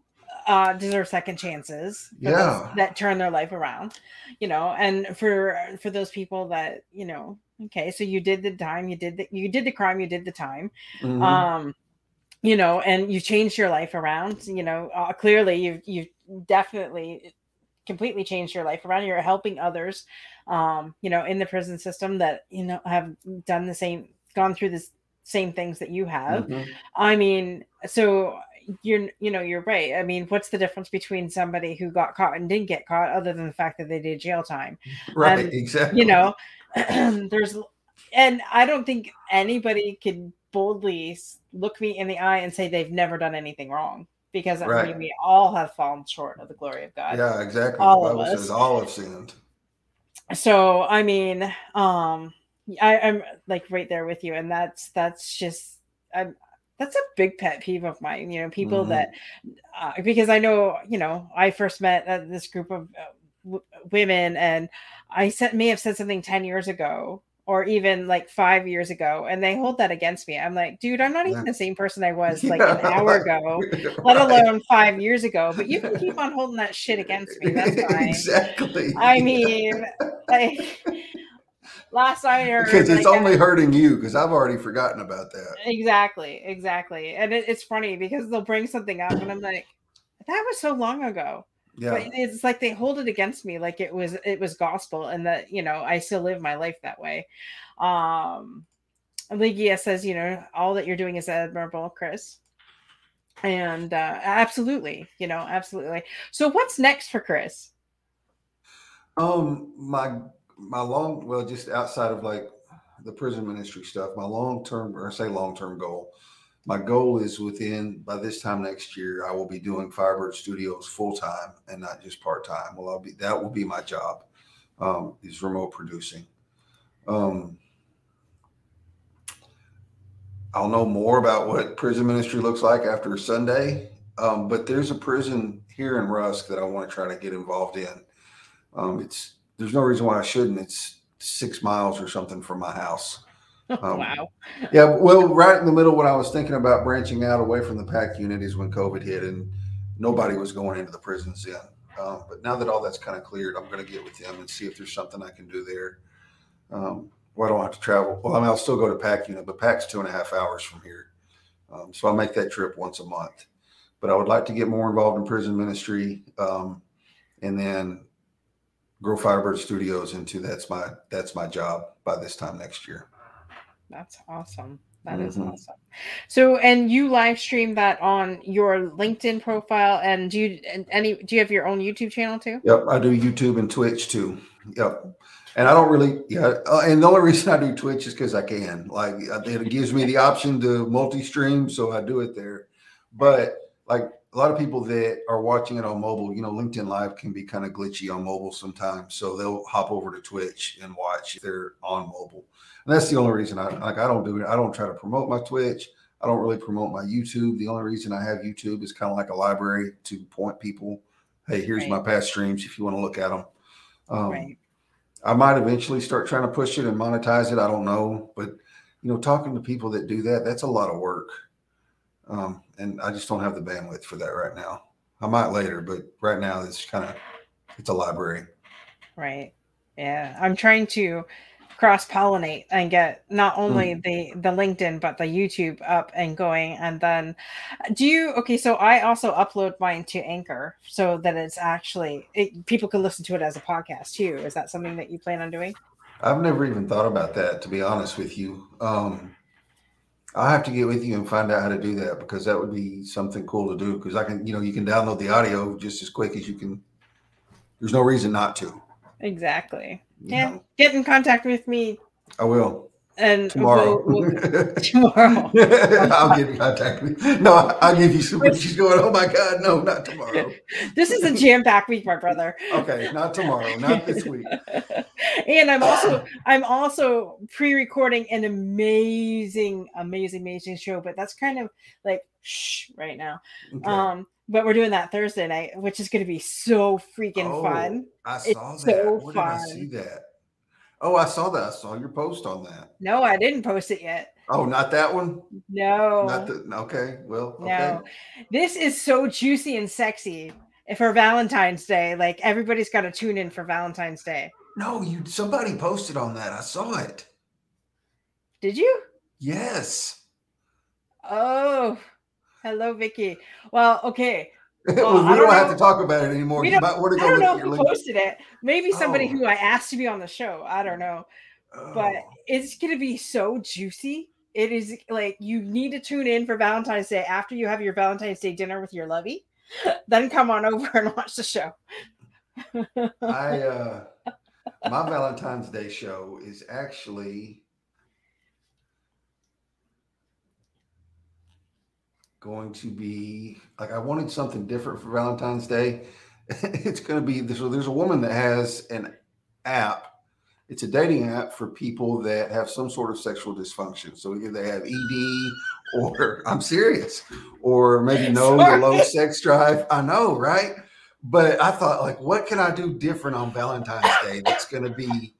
Speaker 1: uh, deserve second chances.
Speaker 2: yeah.
Speaker 1: that turn their life around. You know, and for for those people that you know okay so you did the time you did the you did the crime you did the time mm-hmm. um you know and you changed your life around you know uh, clearly you've you've definitely completely changed your life around you're helping others um you know in the prison system that you know have done the same gone through this same things that you have.
Speaker 2: Mhm.
Speaker 1: I mean, so you're you know you're right. I mean, what's the difference between somebody who got caught and didn't get caught, other than the fact that they did jail time?
Speaker 2: Right,
Speaker 1: And,
Speaker 2: exactly.
Speaker 1: You know, (clears throat) there's and I don't think anybody can boldly look me in the eye and say they've never done anything wrong because I mean, we all have fallen short of the glory of God.
Speaker 2: Yeah, exactly.
Speaker 1: all
Speaker 2: the
Speaker 1: of us.
Speaker 2: says all have sinned.
Speaker 1: so i mean um I, i'm like right there with you and that's that's just I'm, that's a big pet peeve of mine you know people
Speaker 2: Mhm.
Speaker 1: that uh, because i know you know i first met uh, this group of uh, w- women and i said may have said something 10 years ago or even like five years ago and they hold that against me i'm like dude i'm not even the same person i was like an (laughs) hour ago let alone five years ago but you can keep on holding that shit against me that's (laughs) fine
Speaker 2: exactly.
Speaker 1: I mean, like last I heard,
Speaker 2: because it's
Speaker 1: like,
Speaker 2: only hurting you because I've already forgotten about that.
Speaker 1: exactly, exactly, and it, it's funny because they'll bring something up, and I'm like, that was so long ago.
Speaker 2: Yeah.
Speaker 1: But it's like they hold it against me, like it was it was gospel, and that you know I still live my life that way. Um, Ligia says, you know, all that you're doing is admirable, Chris. And uh, absolutely, you know, absolutely. So, what's next for Chris?
Speaker 2: Um, my my long well, just outside of like the prison ministry stuff, my long term or I say long term goal, my goal is within by this time next year, I will be doing Firebird Studios full time and not just part time. Well, I'll be that will be my job. Um, is remote producing. Um, I'll know more about what prison ministry looks like after Sunday. Um, but there's a prison here in Rusk that I want to try to get involved in. Um, it's there's no reason why I shouldn't. It's six miles or something from my house. (laughs) Um,
Speaker 1: wow.
Speaker 2: Yeah, well, right in the middle when I was thinking about branching out away from the pack unit is when COVID hit and nobody was going into the prisons then. Um, but now that all that's kind of cleared, I'm going to get with them and see if there's something I can do there. Um, where I don't have to travel. Well, I mean, I'll still go to pack unit, but pack's two and a half hours from here. Um, so I'll make that trip once a month. But I would like to get more involved in prison ministry um, and then grow Firebird Studios into that's my that's my job by this time next year.
Speaker 1: That's awesome. That is
Speaker 2: Mhm.
Speaker 1: awesome. So, and you live stream that on your LinkedIn profile, and do you and any? Do you have your own YouTube channel too?
Speaker 2: Yep, I do YouTube and Twitch too. Yep, and I don't really, yeah. Uh, and the only reason I do Twitch is because I can. Like, it gives me the option to multi-stream, so I do it there. But like a lot of people that are watching it on mobile, you know, LinkedIn Live can be kind of glitchy on mobile sometimes, so they'll hop over to Twitch and watch if they're on mobile. And that's the only reason I like. I don't do it. I don't try to promote my Twitch. I don't really promote my YouTube. The only reason I have YouTube is kind of like a library to point people. Hey, here's
Speaker 1: Right.
Speaker 2: my past streams if you want to look at them. Um,
Speaker 1: right.
Speaker 2: I might eventually start trying to push it and monetize it. I don't know, but you know, talking to people that do that, that's a lot of work. Um, and I just don't have the bandwidth for that right now. I might later, but right now it's kind of it's a library.
Speaker 1: Right. Yeah. I'm trying to cross pollinate and get not only the the LinkedIn but the YouTube up and going and then do you okay so I also upload mine to Anchor so that it's actually it, people can listen to it as a podcast too is that something that you plan on doing
Speaker 2: I've never even thought about that, to be honest with you. Um, I'll have to get with you and find out how to do that because that would be something cool to do. Because I can, you know, you can download the audio just as quick as you can. There's no reason not to.
Speaker 1: exactly
Speaker 2: you
Speaker 1: yeah
Speaker 2: know.
Speaker 1: get in contact with me
Speaker 2: I will
Speaker 1: and
Speaker 2: tomorrow.
Speaker 1: we'll- we'll- (laughs) tomorrow (laughs)
Speaker 2: I'll get in contact you. No, I'll give you some. She's going, oh my God, no, not tomorrow. (laughs)
Speaker 1: this is a jam-packed week my brother
Speaker 2: Okay, not tomorrow, not this week.
Speaker 1: and I'm also I'm also pre-recording an amazing, amazing, amazing show, but that's kind of like shh right now.
Speaker 2: Okay.
Speaker 1: Um, but we're doing that Thursday night, which is gonna be so freaking
Speaker 2: Oh,
Speaker 1: fun.
Speaker 2: I
Speaker 1: it's
Speaker 2: saw that.
Speaker 1: so
Speaker 2: Where did I see that? Oh, I saw that. I saw your post on that.
Speaker 1: No, I didn't post it yet.
Speaker 2: Oh, not that one.
Speaker 1: No,
Speaker 2: Not the. Okay, well, okay.
Speaker 1: no. This is so juicy and sexy for Valentine's Day. Like everybody's got to tune in for Valentine's Day.
Speaker 2: No, you. Somebody posted on that. I saw it.
Speaker 1: Did you?
Speaker 2: Yes.
Speaker 1: Oh, hello, Vicky. Well, okay.
Speaker 2: Well, (laughs) we
Speaker 1: don't
Speaker 2: don't have to talk about it anymore.
Speaker 1: We don't-
Speaker 2: to
Speaker 1: I don't know who
Speaker 2: link.
Speaker 1: posted it. Maybe somebody
Speaker 2: Oh.
Speaker 1: who I asked to be on the show. I don't know. but
Speaker 2: Oh.
Speaker 1: it's gonna be so juicy. It is like you need to tune in for Valentine's Day after you have your Valentine's Day dinner with your lovey. (laughs) Then come on over and watch the show.
Speaker 2: I (laughs) uh my Valentine's Day show is actually going to be like I wanted something different for Valentine's Day. (laughs) it's going to be so there's a woman that has an app. It's a dating app for people that have some sort of sexual dysfunction. So either they have ED or (laughs) I'm serious, or maybe no the low (laughs) sex drive. I know, right? But I thought, like, what can I do different on Valentine's Day that's going to be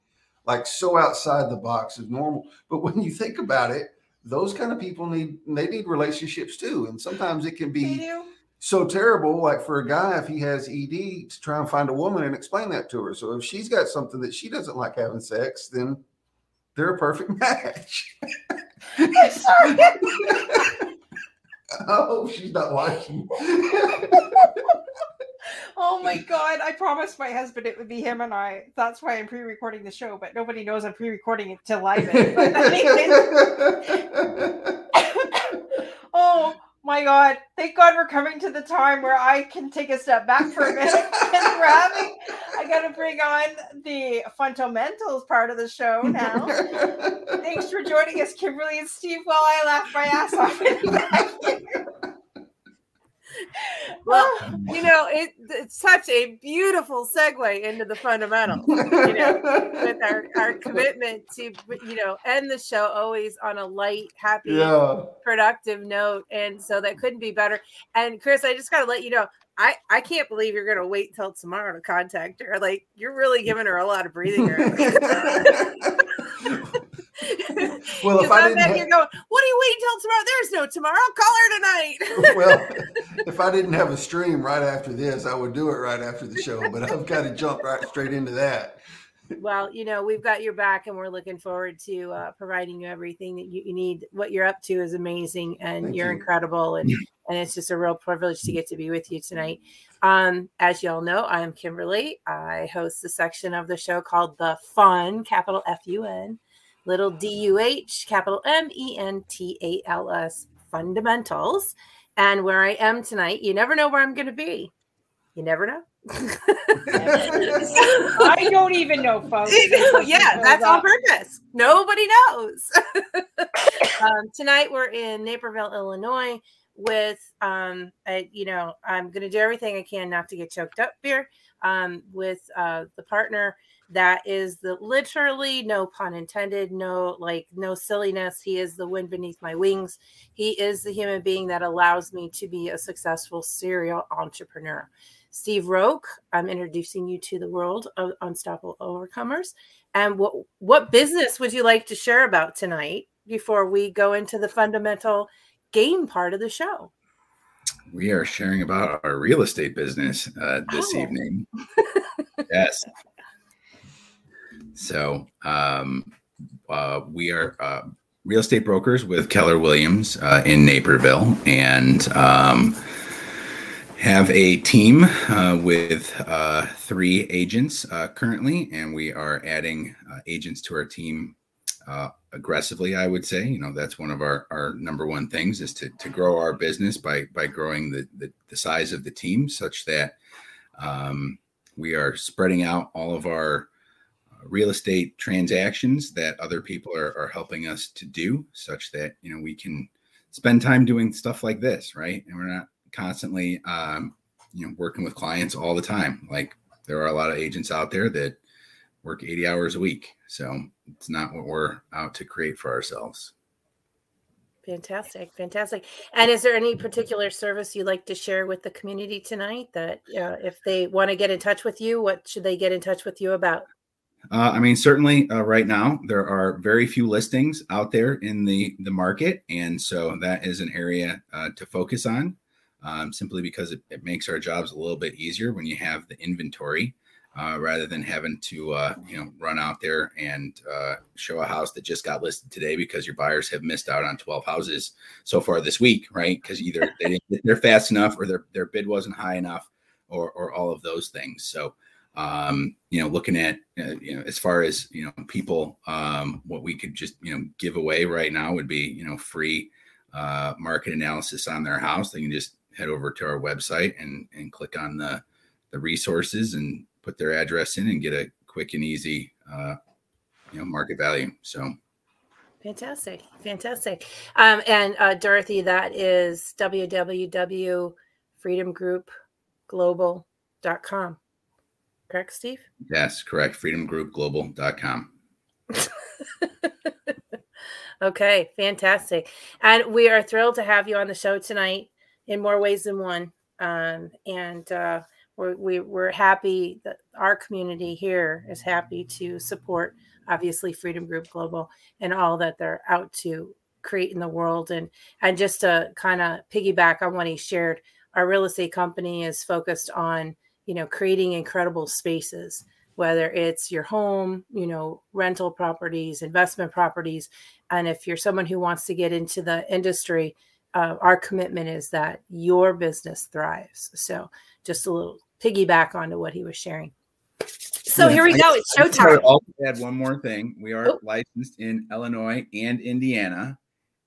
Speaker 2: like so outside the box of normal? But when you think about it, those kind of people need they need relationships too, and sometimes it can be so terrible. Like for a guy, if he has ED, to try and find a woman and explain that to her. So if she's got something that she doesn't like having sex, then they're a perfect (laughs) match.
Speaker 1: Sorry. (laughs)
Speaker 2: oh, she's not watching. (laughs)
Speaker 1: Oh my god! I promised my husband it would be him and I. That's why I'm pre-recording the show, but nobody knows I'm pre-recording it to live (laughs) oh my god! Thank God we're coming to the time where I can take a step back for a minute (laughs) and we're having. I got to bring on the fundamentals part of the show now. (laughs) Thanks for joining us, Kimberly and Steve, while I laugh my ass off in the back here. (laughs)
Speaker 3: Well, you (laughs) know, it, it's such a beautiful segue into the fundamentals. You know, with our, our (laughs) commitment to, you know, end the show always on a light, happy,
Speaker 2: yeah.
Speaker 3: productive note. And so that couldn't be better. And Chris, I just got to let you know, I, I can't believe you're going to wait till tomorrow to contact her. Like, you're really giving her a lot of breathing room.
Speaker 2: Well, if
Speaker 3: Because
Speaker 2: I
Speaker 3: I'm
Speaker 2: didn't
Speaker 3: back
Speaker 2: ha-
Speaker 3: here going, what are you waiting till tomorrow? There's no tomorrow. Call her tonight. (laughs)
Speaker 2: well, (laughs) if I didn't have a stream right after this, I would do it right after the show. But I've got to jump right straight into that. (laughs)
Speaker 3: well, you know, we've got your back and we're looking forward to uh, providing you everything that you, you need. What you're up to is amazing and
Speaker 2: Thank
Speaker 3: you're
Speaker 2: you.
Speaker 3: incredible. And, and it's just a real privilege to get to be with you tonight. Um, as you all know, I am Kimberly. I host the section of the show called The Fun, capital F U N, little D U H, capital M E N T A L S, fundamentals. And where I am tonight, you never know where I'm going to be. You never know. (laughs)
Speaker 1: I don't even know, folks. (laughs)
Speaker 3: yeah, that's on purpose. Nobody knows. (laughs) um, tonight we're in Naperville, Illinois, with um, I, you know, I'm going to do everything I can not to get choked up here. Um, with uh, the partner that is the literally no pun intended, no like no silliness. He is the wind beneath my wings. He is the human being that allows me to be a successful serial entrepreneur. Steve Roke, I'm introducing you to the world of Unstoppable Overcomers. And what what business would you like to share about tonight before we go into the fundamental game part of the show?
Speaker 4: We are sharing about our real estate business uh, this
Speaker 3: Oh.
Speaker 4: evening. (laughs) yes. So um, uh, we are uh, real estate brokers with Keller Williams uh, in Naperville, and um, have a team uh, with uh, three agents uh, currently, and we are adding agents to our team aggressively. I would say, you know, that's one of our, our number one things is to, to grow our business by by growing the, the, the size of the team, such that um, we are spreading out all of our real estate transactions that other people are, are helping us to do, such that you know we can spend time doing stuff like this, right? And we're not constantly um, you know working with clients all the time like there are a lot of agents out there that work 80 hours a week so it's not what we're out to create for ourselves
Speaker 3: Fantastic, fantastic. And is there any particular service you'd like to share with the community tonight that uh, if they want to get in touch with you, what should they get in touch with you about?
Speaker 4: Uh, i mean certainly uh, right now there are very few listings out there in the the market and so that is an area uh, to focus on um, simply because it, it makes our jobs a little bit easier when you have the inventory uh, rather than having to uh, you know run out there and uh, show a house that just got listed today because your buyers have missed out on 12 houses so far this week right? Because either they didn't get there fast enough or their, their bid wasn't high enough or, or all of those things. So um, you know, looking at, uh, you know, as far as, you know, people, um, what we could just, you know, give away right now would be, you know, free uh, market analysis on their house. They can just head over to our website and, and click on the, the resources and put their address in and get a quick and easy, uh, you know, market value. So,
Speaker 3: Fantastic. Fantastic. Um, and uh, Dorothy, that is www.freedomgroupglobal.com. Correct, Steve?
Speaker 4: Yes, correct. Freedomgroupglobal.com. (laughs)
Speaker 3: okay, fantastic. And we are thrilled to have you on the show tonight in more ways than one. Um, and uh, we're, we, we're happy that our community here is happy to support, obviously, Freedom Group Global and all that they're out to create in the world. And, and just to kind of piggyback on what he shared, our real estate company is focused on you know creating incredible spaces whether it's your home you know rental properties investment properties. And if you're someone who wants to get into the industry uh, our commitment is that your business thrives. So just a little piggyback onto what he was sharing. So here we go it's showtime.
Speaker 4: i'll add one more thing. We are oh. licensed in illinois and indiana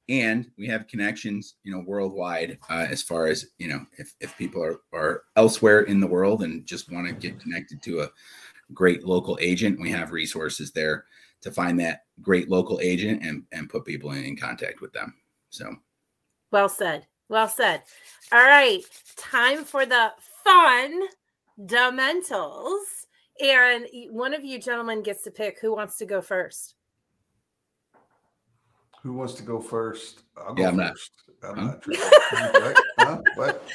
Speaker 4: and we have connections you know worldwide uh, as far as you know if, if people are, are elsewhere in the world and just want to get connected to a great local agent we have resources there to find that great local agent and, and put people in, in contact with them. So.
Speaker 3: Well said. Well said. All right. Time for the fun dementals and one of you gentlemen gets to pick who wants to go first
Speaker 2: who wants to go first?
Speaker 4: I'll go yeah, I'm first. Not. I'm
Speaker 3: not. huh? What?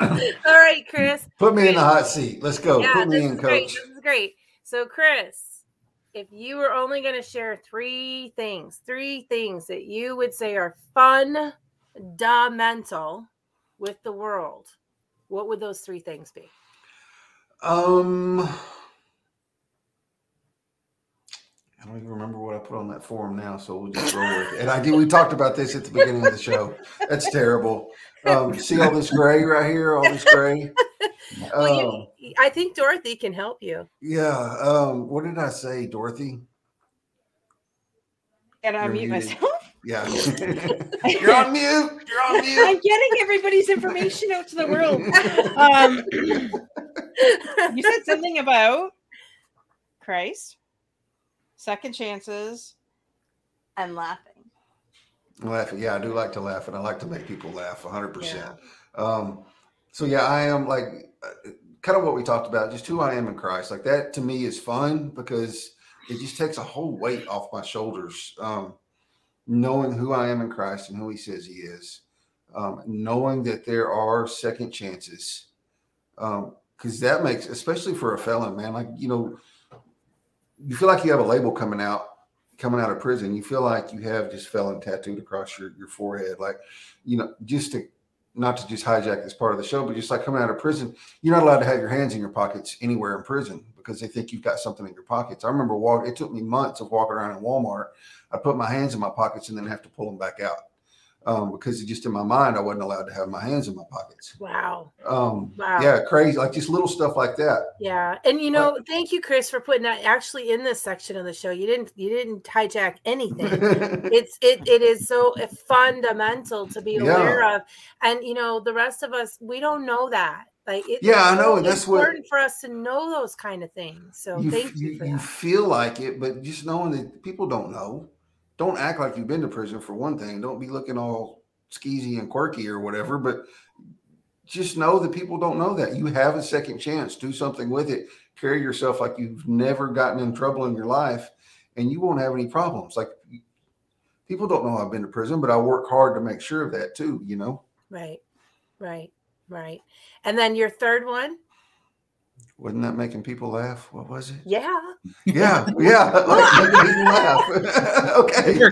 Speaker 3: (laughs) All right, Chris.
Speaker 2: Put me in the hot seat. Let's go. Yeah, Put me in,
Speaker 3: coach. Great. This is great. So, Chris, if you were only going to share three things, three things that you would say are fundamental with the world, what would those three things be?
Speaker 2: Um I don't even remember what I put on that form now, so we'll just roll with it. And I did. We talked about this at the beginning of the show. That's terrible. Um, see all this gray right here, all this gray.
Speaker 3: Well, um, you, I think Dorothy can help you.
Speaker 2: Yeah. Um, what did I say, Dorothy?
Speaker 1: And I mute myself.
Speaker 2: Yeah. (laughs) You're on mute. You're on mute.
Speaker 1: I'm getting everybody's information out to the world. Um, (laughs) you said something about Christ second chances, and laughing.
Speaker 2: Laughing, yeah, I do like to laugh, and I like to make people laugh. 100. Yeah. percent um, So yeah, I am like uh, kind of what we talked about, just who I am in Christ. Like that to me is fun because it just takes a whole weight off my shoulders. Um, knowing who I am in Christ and who He says He is, um, knowing that there are second chances, because um, that makes, especially for a felon, man, like you know you feel like you have a label coming out coming out of prison you feel like you have just felon tattooed across your, your forehead like you know just to not to just hijack this part of the show but just like coming out of prison you're not allowed to have your hands in your pockets anywhere in prison because they think you've got something in your pockets. I remember walk it took me months of walking around in walmart. I put my hands in my pockets and then have to pull them back out um, because just in my mind, I wasn't allowed to have my hands in my pockets.
Speaker 3: Wow.
Speaker 2: Um, wow. Yeah, crazy. Like just little stuff like that.
Speaker 3: Yeah, and you know, thank you, Chris, for putting that actually in this section of the show. You didn't you didn't hijack anything. (laughs) it's it it is so fundamental to be aware yeah. of, and you know, the rest of us we don't know that. Like it,
Speaker 2: yeah, I know. That's
Speaker 3: important
Speaker 2: what,
Speaker 3: for us to know those kind of things. So you, thank you. You,
Speaker 2: you feel like it, but just knowing that people don't know don't act like you've been to prison for one thing. Don't be looking all skeezy and quirky or whatever, but just know that people don't know that. You have a second chance. Do something with it. Carry yourself like you've never gotten in trouble in your life and you won't have any problems. Like people don't know I've been to prison, but I work hard to make sure of that too, you know?
Speaker 3: Right, right, right. And then your third one?
Speaker 2: Wasn't that making people laugh? What was it?
Speaker 3: Yeah.
Speaker 2: Yeah. Yeah. Like (laughs) making people laugh. (laughs) okay. (laughs)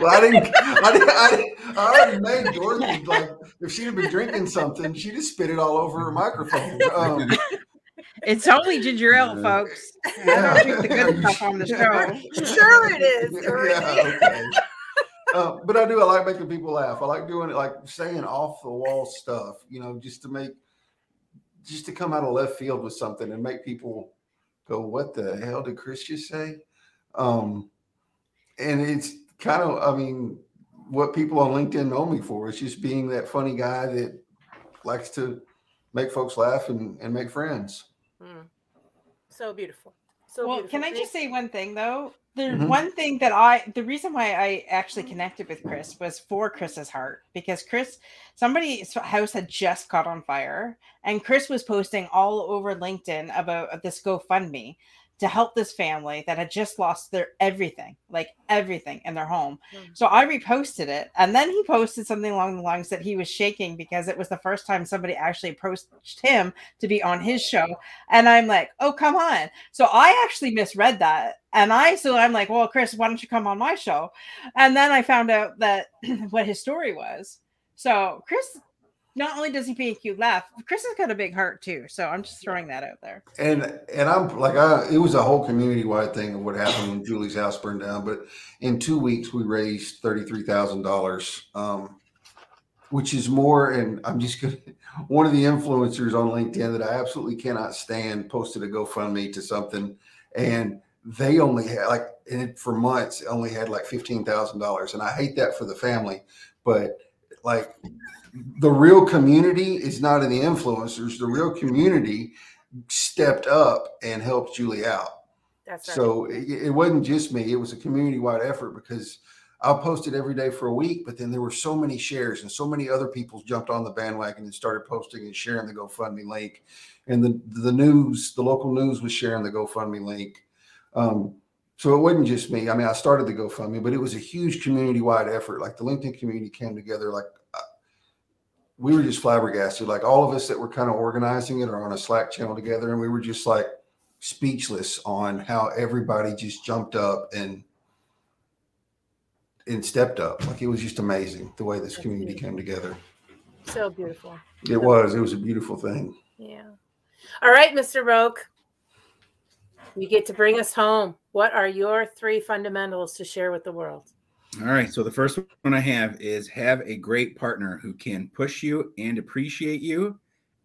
Speaker 2: well, I didn't, I didn't, I didn't, I already made Dorothy like, if she'd have been drinking something, she'd have spit it all over her microphone. Um,
Speaker 1: it's only ginger ale, folks. Yeah. I don't drink the good stuff on the show.
Speaker 3: Sure, it is.
Speaker 2: Yeah, okay. Uh, but I do. I like making people laugh. I like doing it, like saying off the wall stuff. You know, just to make, just to come out of left field with something and make people go, "What the hell did Chris just say?" Um, and it's kind of, I mean, what people on LinkedIn know me for is just being that funny guy that likes to make folks laugh and, and make friends.
Speaker 3: Mm. So beautiful. So
Speaker 1: well,
Speaker 3: beautiful.
Speaker 1: can I just say one thing though? The
Speaker 2: Mhm.
Speaker 1: one thing that I, the reason why I actually connected with Chris was for Chris's heart because Chris, somebody's house had just caught on fire, and Chris was posting all over LinkedIn about this GoFundMe to help this family that had just lost their everything, like everything in their home.
Speaker 3: Mm.
Speaker 1: So I reposted it, and then he posted something along the lines that he was shaking because it was the first time somebody actually approached him to be on his show. And I'm like, oh, come on. So I actually misread that. And I, so I'm like, well, Chris, why don't you come on my show? And then I found out that (clears throat) what his story was. So Chris, not only does he make you laugh, Chris has got a big heart too. So I'm just throwing that out there.
Speaker 2: And and I'm like I it was a whole community wide thing of what happened when Julie's house burned down. But in two weeks we raised thirty three thousand dollars, um, which is more. And I'm just gonna (laughs) one of the influencers on LinkedIn that I absolutely cannot stand posted a GoFundMe to something, and they only had like and for months only had like fifteen thousand dollars, and I hate that for the family, but like the real community is not in the influencers. The real community stepped up and helped Julie out.
Speaker 3: That's right.
Speaker 2: So it, it wasn't just me; it was a community-wide effort because I posted every day for a week, but then there were so many shares and so many other people jumped on the bandwagon and started posting and sharing the GoFundMe link, and the the news, the local news was sharing the GoFundMe link. Um, so it wasn't just me. I mean, I started the GoFundMe, but it was a huge community-wide effort. Like the LinkedIn community came together. Like we were just flabbergasted. Like all of us that were kind of organizing it are on a Slack channel together, and we were just like speechless on how everybody just jumped up and and stepped up. Like it was just amazing the way this community came together.
Speaker 3: so beautiful.
Speaker 2: It was. It was a beautiful thing.
Speaker 3: Yeah. All right, Mr. Roke. You get to bring us home. What are your three fundamentals to share with the world?
Speaker 4: All right. So the first one I have is have a great partner who can push you and appreciate you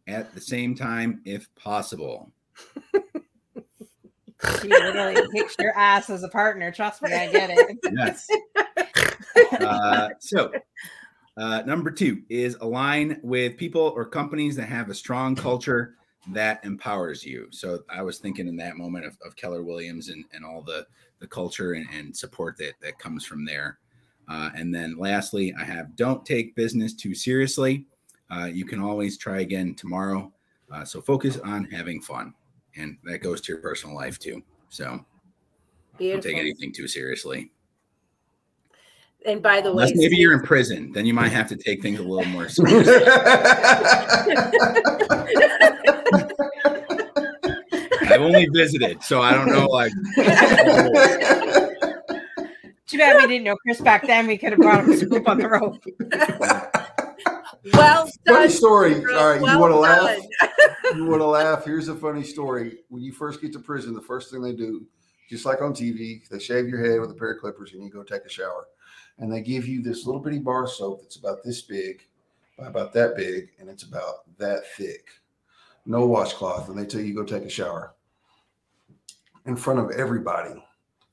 Speaker 4: at the same time, if possible. (laughs)
Speaker 1: she literally kicks your ass as a partner. Trust me, I get it. (laughs)
Speaker 4: Yes. uh, so, uh, number two is align with people or companies that have a strong culture that empowers you. So, I was thinking in that moment of, of Keller Williams and, and all the, the culture and, and support that, that comes from there. Uh, and then, lastly, I have don't take business too seriously. Uh, you can always try again tomorrow. Uh, so, focus on having fun. And that goes to your personal life too. So, don't take anything too seriously.
Speaker 3: And by the way,
Speaker 4: Unless maybe you're in prison, then you might have to take things a little more (laughs) seriously. (laughs) I've only visited, so I don't know. Like,
Speaker 1: Too bad we didn't know Chris back then. We could have brought him a scoop on the rope.
Speaker 3: well
Speaker 2: funny
Speaker 3: done.
Speaker 2: story.
Speaker 3: Steve Roke.
Speaker 2: All right, you
Speaker 3: Well
Speaker 2: want to laugh? you want to laugh? Here's a funny story. When you first get to prison, the first thing they do, just like on TV, they shave your head with a pair of clippers and you go take a shower. And they give you this little bitty bar soap that's about this big, by about that big, and it's about that thick. No washcloth. And they tell you go take a shower in front of everybody.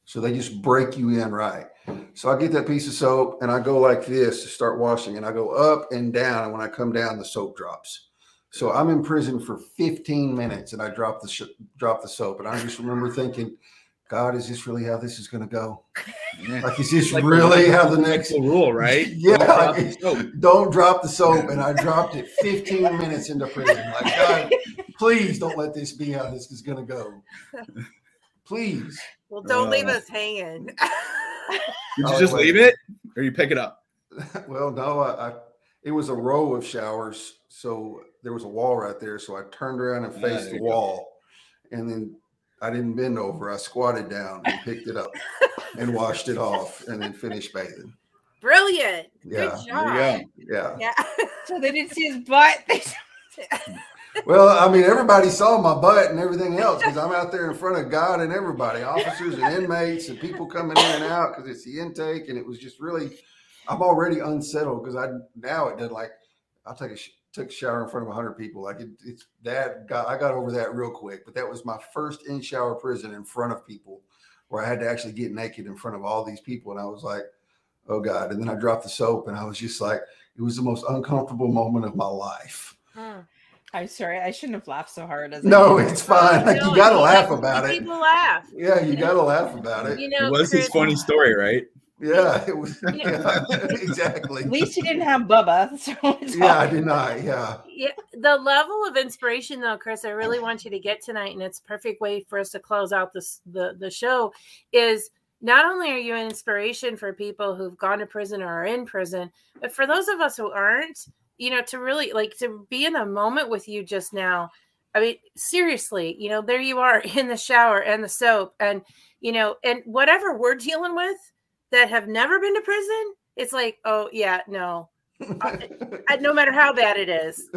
Speaker 2: So they just break you in right. So I get that piece of soap and I go like this to start washing, and I go up and down. And when I come down, the soap drops. So I'm in prison for 15 minutes, and I drop the sh- drop the soap, and I just remember thinking, God, is this really how this is going to go?
Speaker 4: yeah.
Speaker 2: Like, is this
Speaker 4: Like the-
Speaker 2: really how the next?
Speaker 4: rule, right? (laughs)
Speaker 2: Yeah,
Speaker 4: Don't
Speaker 2: like-
Speaker 4: the.
Speaker 2: Don't drop the soap, and I dropped it 15 minutes into prison. Like, God, please don't let this be how this is going to go. (laughs) Please.
Speaker 3: Well, don't leave
Speaker 4: Uh,
Speaker 3: us hanging. (laughs)
Speaker 4: Did you
Speaker 2: Oh,
Speaker 4: just
Speaker 2: wait.
Speaker 4: leave it, or you pick it up? (laughs)
Speaker 2: Well, no, I, I it was a row of showers, so there was a wall right there. So I turned around and
Speaker 4: Ah,
Speaker 2: faced
Speaker 4: there
Speaker 2: the
Speaker 4: you go.
Speaker 2: wall, and then I didn't bend over. I squatted down and picked it up (laughs) and washed it off, and then finished bathing.
Speaker 3: Brilliant.
Speaker 2: Yeah,
Speaker 3: Good job.
Speaker 4: you go.
Speaker 2: yeah.
Speaker 3: Yeah.
Speaker 1: So they didn't see his butt.
Speaker 2: Well, I mean, everybody saw my butt and everything else because I'm out there in front of God and everybody, officers and inmates and people coming in and out because it's the intake, and it was just really I'm already unsettled because I now it did like I'll take a took a shower in front of hundred people. Like it, it's that got I got over that real quick. But that was my first in shower prison in front of people, where I had to actually get naked in front of all these people, and I was like, oh god. And then I dropped the soap, and I was just like, it was the most uncomfortable moment of my life.
Speaker 3: Hmm.
Speaker 1: I'm sorry, I shouldn't have laughed so hard as
Speaker 2: No,
Speaker 1: did.
Speaker 2: it's fine. Like
Speaker 3: No,
Speaker 2: you got to laugh
Speaker 3: make
Speaker 2: about it.
Speaker 3: People laugh.
Speaker 2: Yeah, you got to laugh about it.
Speaker 3: You know,
Speaker 4: it was his funny story, right?
Speaker 2: Yeah, it was. (laughs)
Speaker 3: Yeah.
Speaker 2: Yeah, (laughs) exactly.
Speaker 1: At least you didn't have Bubba, (laughs) so
Speaker 2: Yeah, I
Speaker 1: fine.
Speaker 2: did not. Yeah.
Speaker 3: Yeah, the level of inspiration, though, Chris, I really want you to get tonight, and it's a perfect way for us to close out this the the show. Is not only are you an inspiration for people who've gone to prison or are in prison, but for those of us who aren't, you know, to really like to be in a moment with you just now. I mean, seriously, you know, there you are (laughs) in the shower and the soap, and you know, and whatever we're dealing with that have never been to prison, it's like, oh yeah, no, I- no matter how bad it is,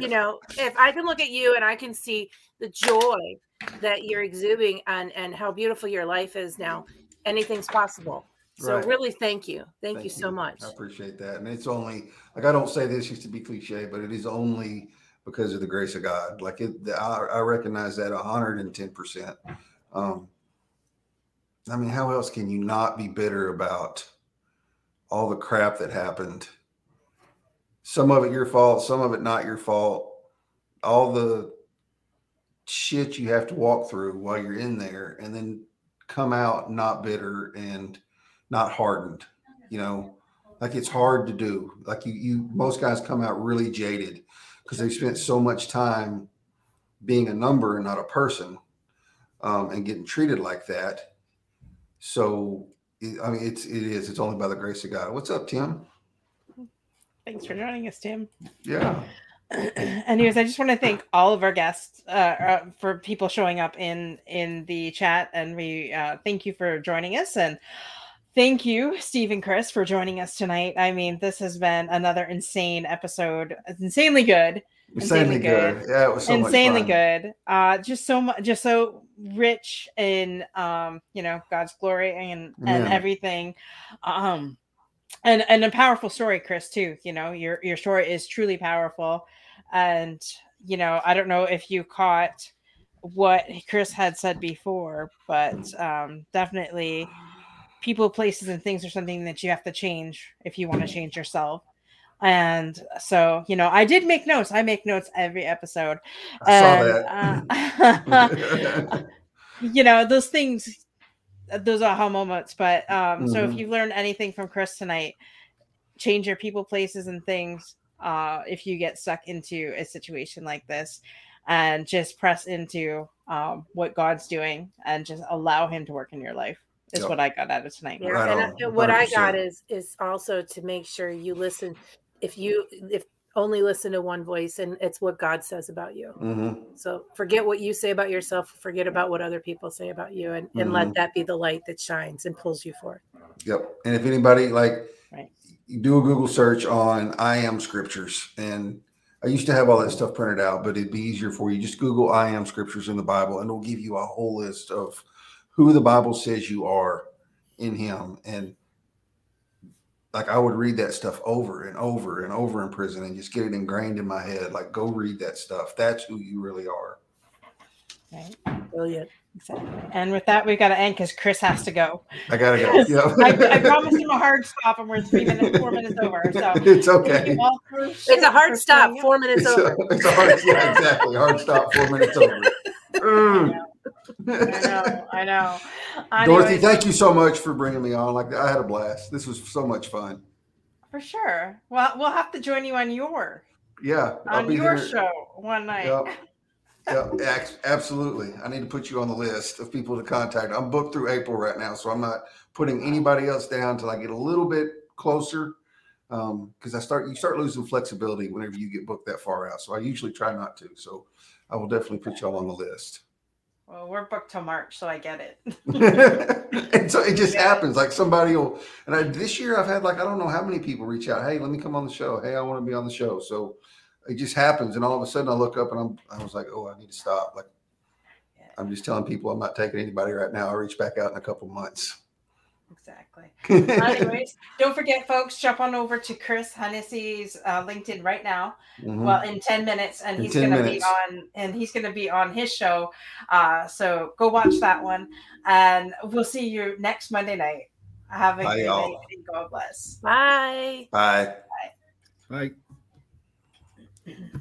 Speaker 3: you (laughs) know, if I can look at you and I can see the joy that you're exuding and and how beautiful your life is now, anything's possible. So
Speaker 2: Right.
Speaker 3: really, thank you, thank, you so much.
Speaker 2: I appreciate that. And it's only like I don't say this just to be cliche, but it is only because of the grace of God. Like it, I, I recognize that hundred and ten percent. Um, I mean, how else can you not be bitter about all the crap that happened? Some of it your fault, some of it not your fault. All the shit you have to walk through while you're in there, and then come out not bitter and not hardened. You know, like it's hard to do. Like you, you most guys come out really jaded because they've spent so much time being a number and not a person, um, and getting treated like that. So, I mean, it's it is. It's only by the grace of God. What's up, Tim?
Speaker 1: Thanks for joining us, Tim.
Speaker 2: Yeah, (clears throat)
Speaker 1: Anyways, I just want to thank all of our guests uh, uh, for people showing up in in the chat, and we uh, thank you for joining us, and thank you, Steve and Chris, for joining us tonight. I mean, this has been another insane episode, It's insanely good,
Speaker 2: insanely
Speaker 1: Insanely
Speaker 2: good.
Speaker 1: good.
Speaker 2: Yeah, it was so
Speaker 1: insanely good. Uh, just so much, just so rich in um, you know, God's glory and and
Speaker 2: Yeah.
Speaker 1: everything. Um, and and a powerful story, Chris, too. You know, your your story is truly powerful, and you know, I don't know if you caught what Chris had said before, but um, definitely people, places, and things are something that you have to change if you want to change yourself. And so, you know, I did make notes. I make notes every episode.
Speaker 2: I saw
Speaker 1: And,
Speaker 2: that.
Speaker 1: uh, (laughs) you know, those things, those aha moments. But um, so if
Speaker 2: Mhm.
Speaker 1: you've learned anything from Chris tonight, change your people, places, and things. Uh, if you get stuck into a situation like this, and just press into um, what God's doing and just allow Him to work in your life is
Speaker 2: Yep.
Speaker 1: what I got out of tonight.
Speaker 3: Yeah,
Speaker 2: Right
Speaker 3: and
Speaker 2: on,
Speaker 3: I- what I got is is also to make sure you listen. If you if only listen to one voice, and it's what God says about you.
Speaker 2: Mhm.
Speaker 3: So forget what you say about yourself. Forget about what other people say about you, and and let
Speaker 2: Mhm.
Speaker 3: that be the light that shines and pulls you forward.
Speaker 2: Yep. And if anybody like
Speaker 1: Right.
Speaker 2: do a Google search on I am scriptures and I used to have all that stuff printed out, but it'd be easier for you. Just Google I am scriptures in the Bible and it'll give you a whole list of who the Bible says you are in him. And like I would read that stuff over and over and over in prison and just get it ingrained in my head. Like go read that stuff. That's who you really are.
Speaker 1: Right.
Speaker 3: Brilliant.
Speaker 1: Exactly. And with that, we've got to end because Chris has to go.
Speaker 2: I gotta go. (laughs) Yep.
Speaker 1: I, I promised him a hard stop, and we're three minutes, four minutes over. So (laughs)
Speaker 2: it's okay.
Speaker 1: for-
Speaker 3: It's a hard stop. Four minutes
Speaker 2: It's a,
Speaker 3: over.
Speaker 2: it's a hard, yeah, exactly. Hard stop, four minutes over. (laughs) Mm.
Speaker 1: I know. I know.
Speaker 2: Dorothy, thank you so much for bringing me on. Like I had a blast. This was so much fun.
Speaker 1: for sure. Well, we'll have to join you on your
Speaker 2: Yeah,
Speaker 1: on your
Speaker 2: there.
Speaker 1: show one night.
Speaker 2: Yep. Ac- absolutely. I need to put you on the list of people to contact. I'm booked through April right now, so I'm not putting anybody else down until I get a little bit closer. Um, because I start you start losing flexibility whenever you get booked that far out. So I usually try not to. So I will definitely put y'all on the list.
Speaker 1: Well, we're booked till March, so I get it. (laughs)
Speaker 2: and so it just
Speaker 1: Yeah.
Speaker 2: happens. Like somebody will, and I, this year I've had like I don't know how many people reach out. Hey, let me come on the show. Hey, I want to be on the show. So it just happens, and all of a sudden I look up and I'm I was like, oh, I need to stop. Like I'm just telling people I'm not taking anybody right now. I'll reach back out in a couple months.
Speaker 1: Exactly. (laughs) Anyways, don't forget, folks, jump on over to Chris Hennessy's uh, LinkedIn right now.
Speaker 2: Mhm.
Speaker 1: Well, in ten minutes, and
Speaker 2: In
Speaker 1: he's gonna be on, and he's gonna be on his show. Uh, so go watch that one, and we'll see you next Monday night. Have a
Speaker 2: Bye,
Speaker 1: good
Speaker 2: y'all.
Speaker 1: night and God bless. Bye.
Speaker 3: Bye.
Speaker 2: Bye.
Speaker 4: Bye.